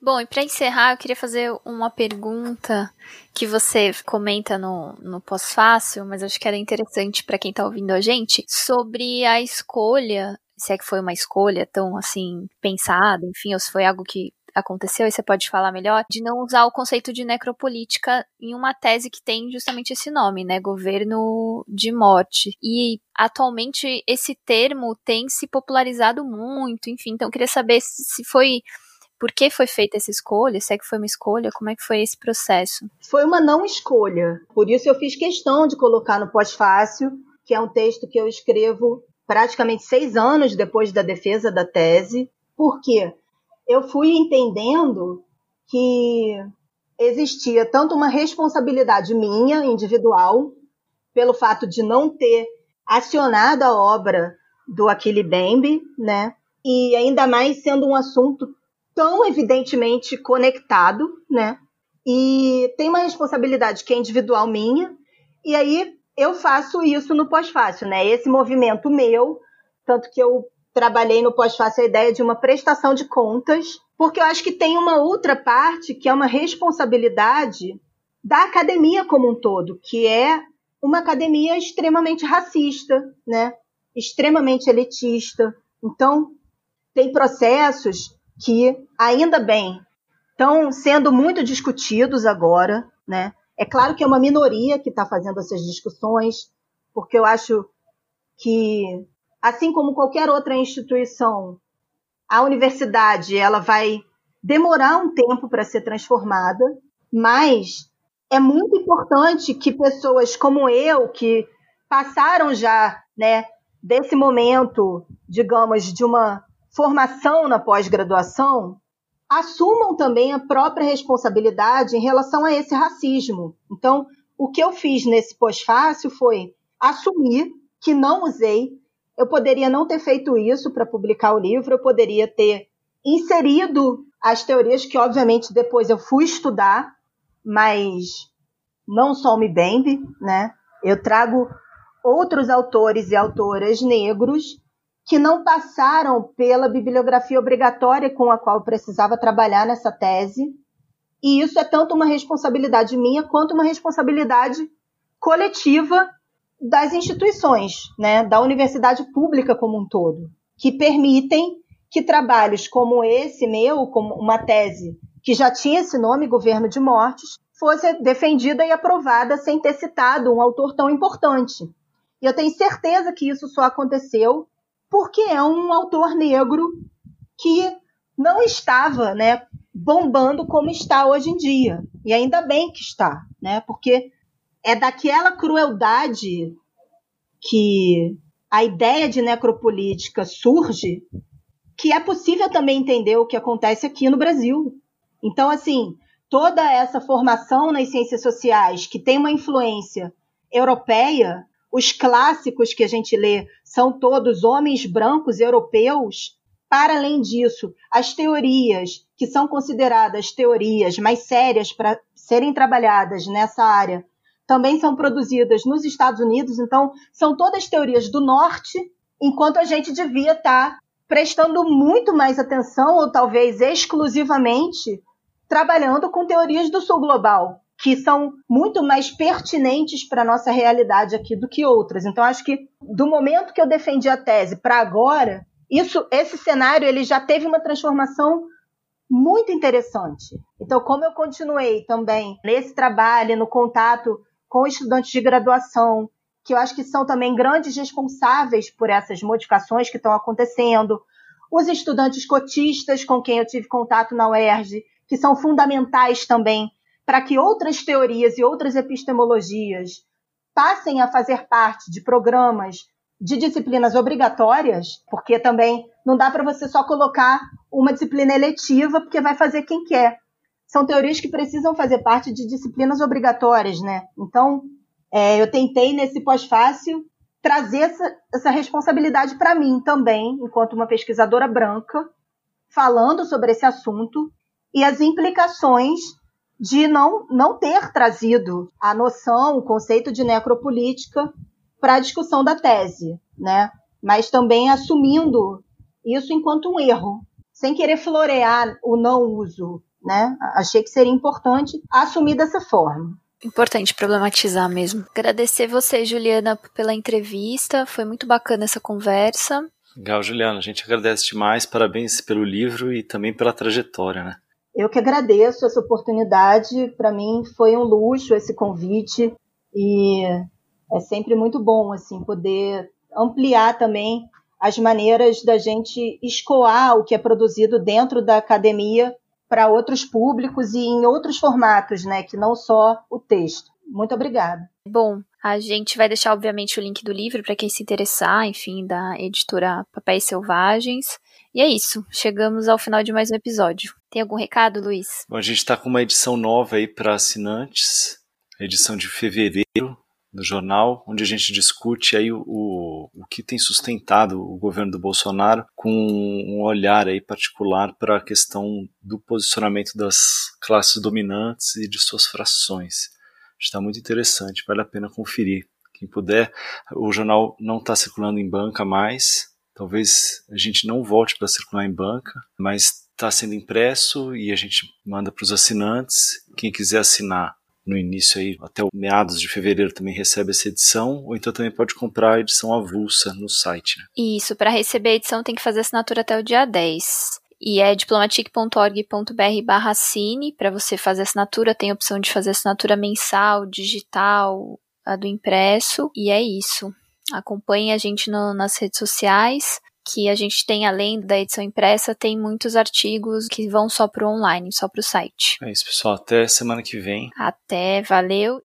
Bom, e para encerrar, eu queria fazer uma pergunta que você comenta no, no pós-fácil, mas acho que era interessante para quem está ouvindo a gente, sobre a escolha, se é que foi uma escolha tão assim pensada, enfim, ou se foi algo que aconteceu, e você pode falar melhor, de não usar o conceito de necropolítica em uma tese que tem justamente esse nome, né? Governo de morte. E atualmente esse termo tem se popularizado muito, enfim, então eu queria saber se foi por que foi feita essa escolha? Se é que foi uma escolha? Como é que foi esse processo? Foi uma não escolha. Por isso eu fiz questão de colocar no pós-fácil, que é um texto que eu escrevo praticamente seis anos depois da defesa da tese. Por quê? Eu fui entendendo que existia tanto uma responsabilidade minha, individual, pelo fato de não ter acionado a obra do Aquile Bembe, né? E ainda mais sendo um assunto tão evidentemente conectado, né? E tem uma responsabilidade que é individual minha, e aí eu faço isso no pós-fácil, né? Esse movimento meu, tanto que eu trabalhei no pós-fácil a ideia de uma prestação de contas, porque eu acho que tem uma outra parte que é uma responsabilidade da academia como um todo, que é uma academia extremamente racista, né? Extremamente elitista. Então, tem processos que, ainda bem, estão sendo muito discutidos agora, né? É claro que é uma minoria que está fazendo essas discussões, porque eu acho que, assim como qualquer outra instituição, a universidade ela vai demorar um tempo para ser transformada, mas é muito importante que pessoas como eu, que passaram já né, desse momento, digamos, de uma formação na pós-graduação, assumam também a própria responsabilidade em relação a esse racismo. Então, o que eu fiz nesse pós-fácil foi assumir que não usei. Eu poderia não ter feito isso para publicar o livro, eu poderia ter inserido as teorias que, obviamente, depois eu fui estudar, mas não só o Mbembe, né? Eu trago outros autores e autoras negros que não passaram pela bibliografia obrigatória com a qual precisava trabalhar nessa tese. E isso é tanto uma responsabilidade minha quanto uma responsabilidade coletiva das instituições, né, da universidade pública como um todo, que permitem que trabalhos como esse meu, como uma tese que já tinha esse nome, Governo de Mortes, fosse defendida e aprovada sem ter citado um autor tão importante. E eu tenho certeza que isso só aconteceu porque é um autor negro que não estava, né, bombando como está hoje em dia. E ainda bem que está, né? Porque é daquela crueldade que a ideia de necropolítica surge que é possível também entender o que acontece aqui no Brasil. Então, assim, toda essa formação nas ciências sociais que tem uma influência europeia os clássicos que a gente lê são todos homens brancos europeus. Para além disso, as teorias que são consideradas teorias mais sérias para serem trabalhadas nessa área também são produzidas nos Estados Unidos, então são todas teorias do norte, enquanto a gente devia estar tá prestando muito mais atenção, ou talvez exclusivamente, trabalhando com teorias do sul global, que são muito mais pertinentes para a nossa realidade aqui do que outras. Então, acho que do momento que eu defendi a tese para agora, isso, esse cenário ele já teve uma transformação muito interessante. Então, como eu continuei também nesse trabalho, no contato com estudantes de graduação, que eu acho que são também grandes responsáveis por essas modificações que estão acontecendo, os estudantes cotistas com quem eu tive contato na UERJ, que são fundamentais também para que outras teorias e outras epistemologias passem a fazer parte de programas de disciplinas obrigatórias, porque também não dá para você só colocar uma disciplina eletiva, porque vai fazer quem quer. São teorias que precisam fazer parte de disciplinas obrigatórias, né? Então, é, eu tentei nesse pós-fácil trazer essa, essa responsabilidade para mim também, enquanto uma pesquisadora branca, falando sobre esse assunto e as implicações de não, não ter trazido a noção, o conceito de necropolítica para a discussão da tese, né? Mas também assumindo isso enquanto um erro, sem querer florear o não uso, né? Achei que seria importante assumir dessa forma. Importante problematizar mesmo. Agradecer você, Juliana, pela entrevista. Foi muito bacana essa conversa. Legal, Juliana. A gente agradece demais. Parabéns pelo livro e também pela trajetória, né? Eu que agradeço essa oportunidade. Para mim foi um luxo esse convite e é sempre muito bom assim poder ampliar também as maneiras da gente escoar o que é produzido dentro da academia para outros públicos e em outros formatos, né, que não só o texto. Muito obrigada. Bom, A gente vai deixar, obviamente, o link do livro para quem se interessar, enfim, da editora Papéis Selvagens. E é isso, chegamos ao final de mais um episódio. Tem algum recado, Luiz? Bom, a gente está com uma edição nova aí para assinantes, a edição de fevereiro do jornal, onde a gente discute aí o, o, o que tem sustentado o governo do Bolsonaro com um olhar aí particular para a questão do posicionamento das classes dominantes e de suas frações. Está muito interessante, vale a pena conferir. Quem puder, o jornal não está circulando em banca mais, talvez a gente não volte para circular em banca, mas está sendo impresso e a gente manda para os assinantes. Quem quiser assinar no início aí, até o meados de fevereiro também recebe essa edição, ou então também pode comprar a edição avulsa no site. Né? Isso, para receber a edição tem que fazer assinatura até o dia 10. E é diplomatic.org.br barra assine, para você fazer assinatura, tem a opção de fazer assinatura mensal, digital, a do impresso, e é isso. Acompanhe a gente no, nas redes sociais, que a gente tem, além da edição impressa, tem muitos artigos que vão só para o online, só para o site. É isso, pessoal. Até semana que vem. Até, valeu.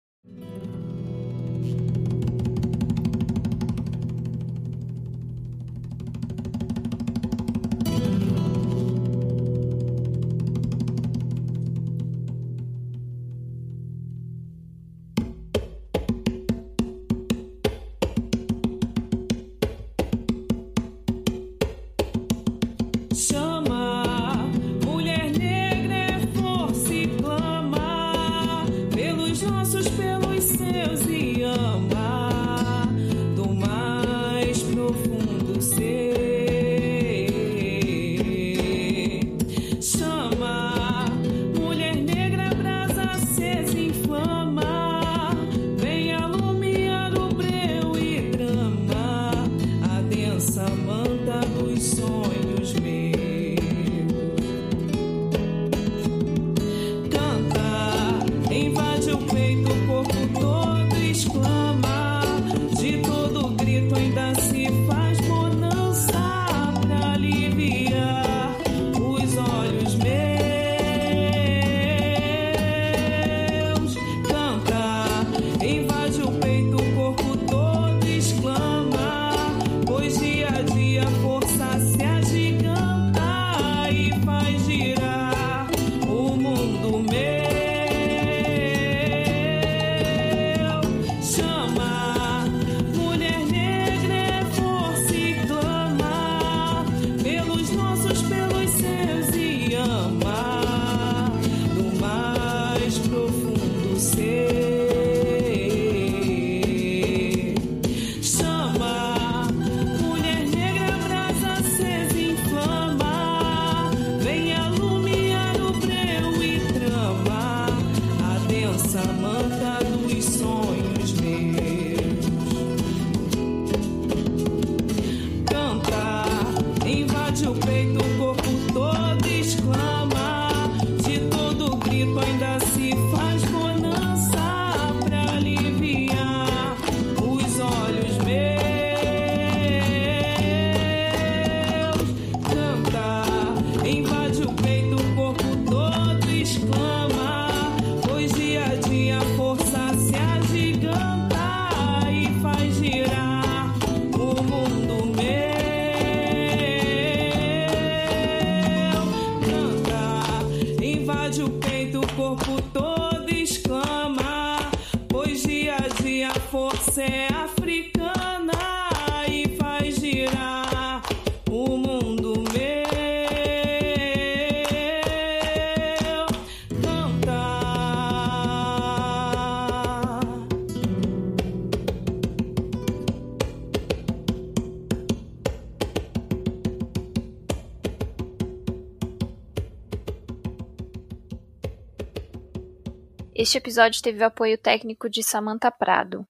Este episódio teve o apoio técnico de Samantha Prado.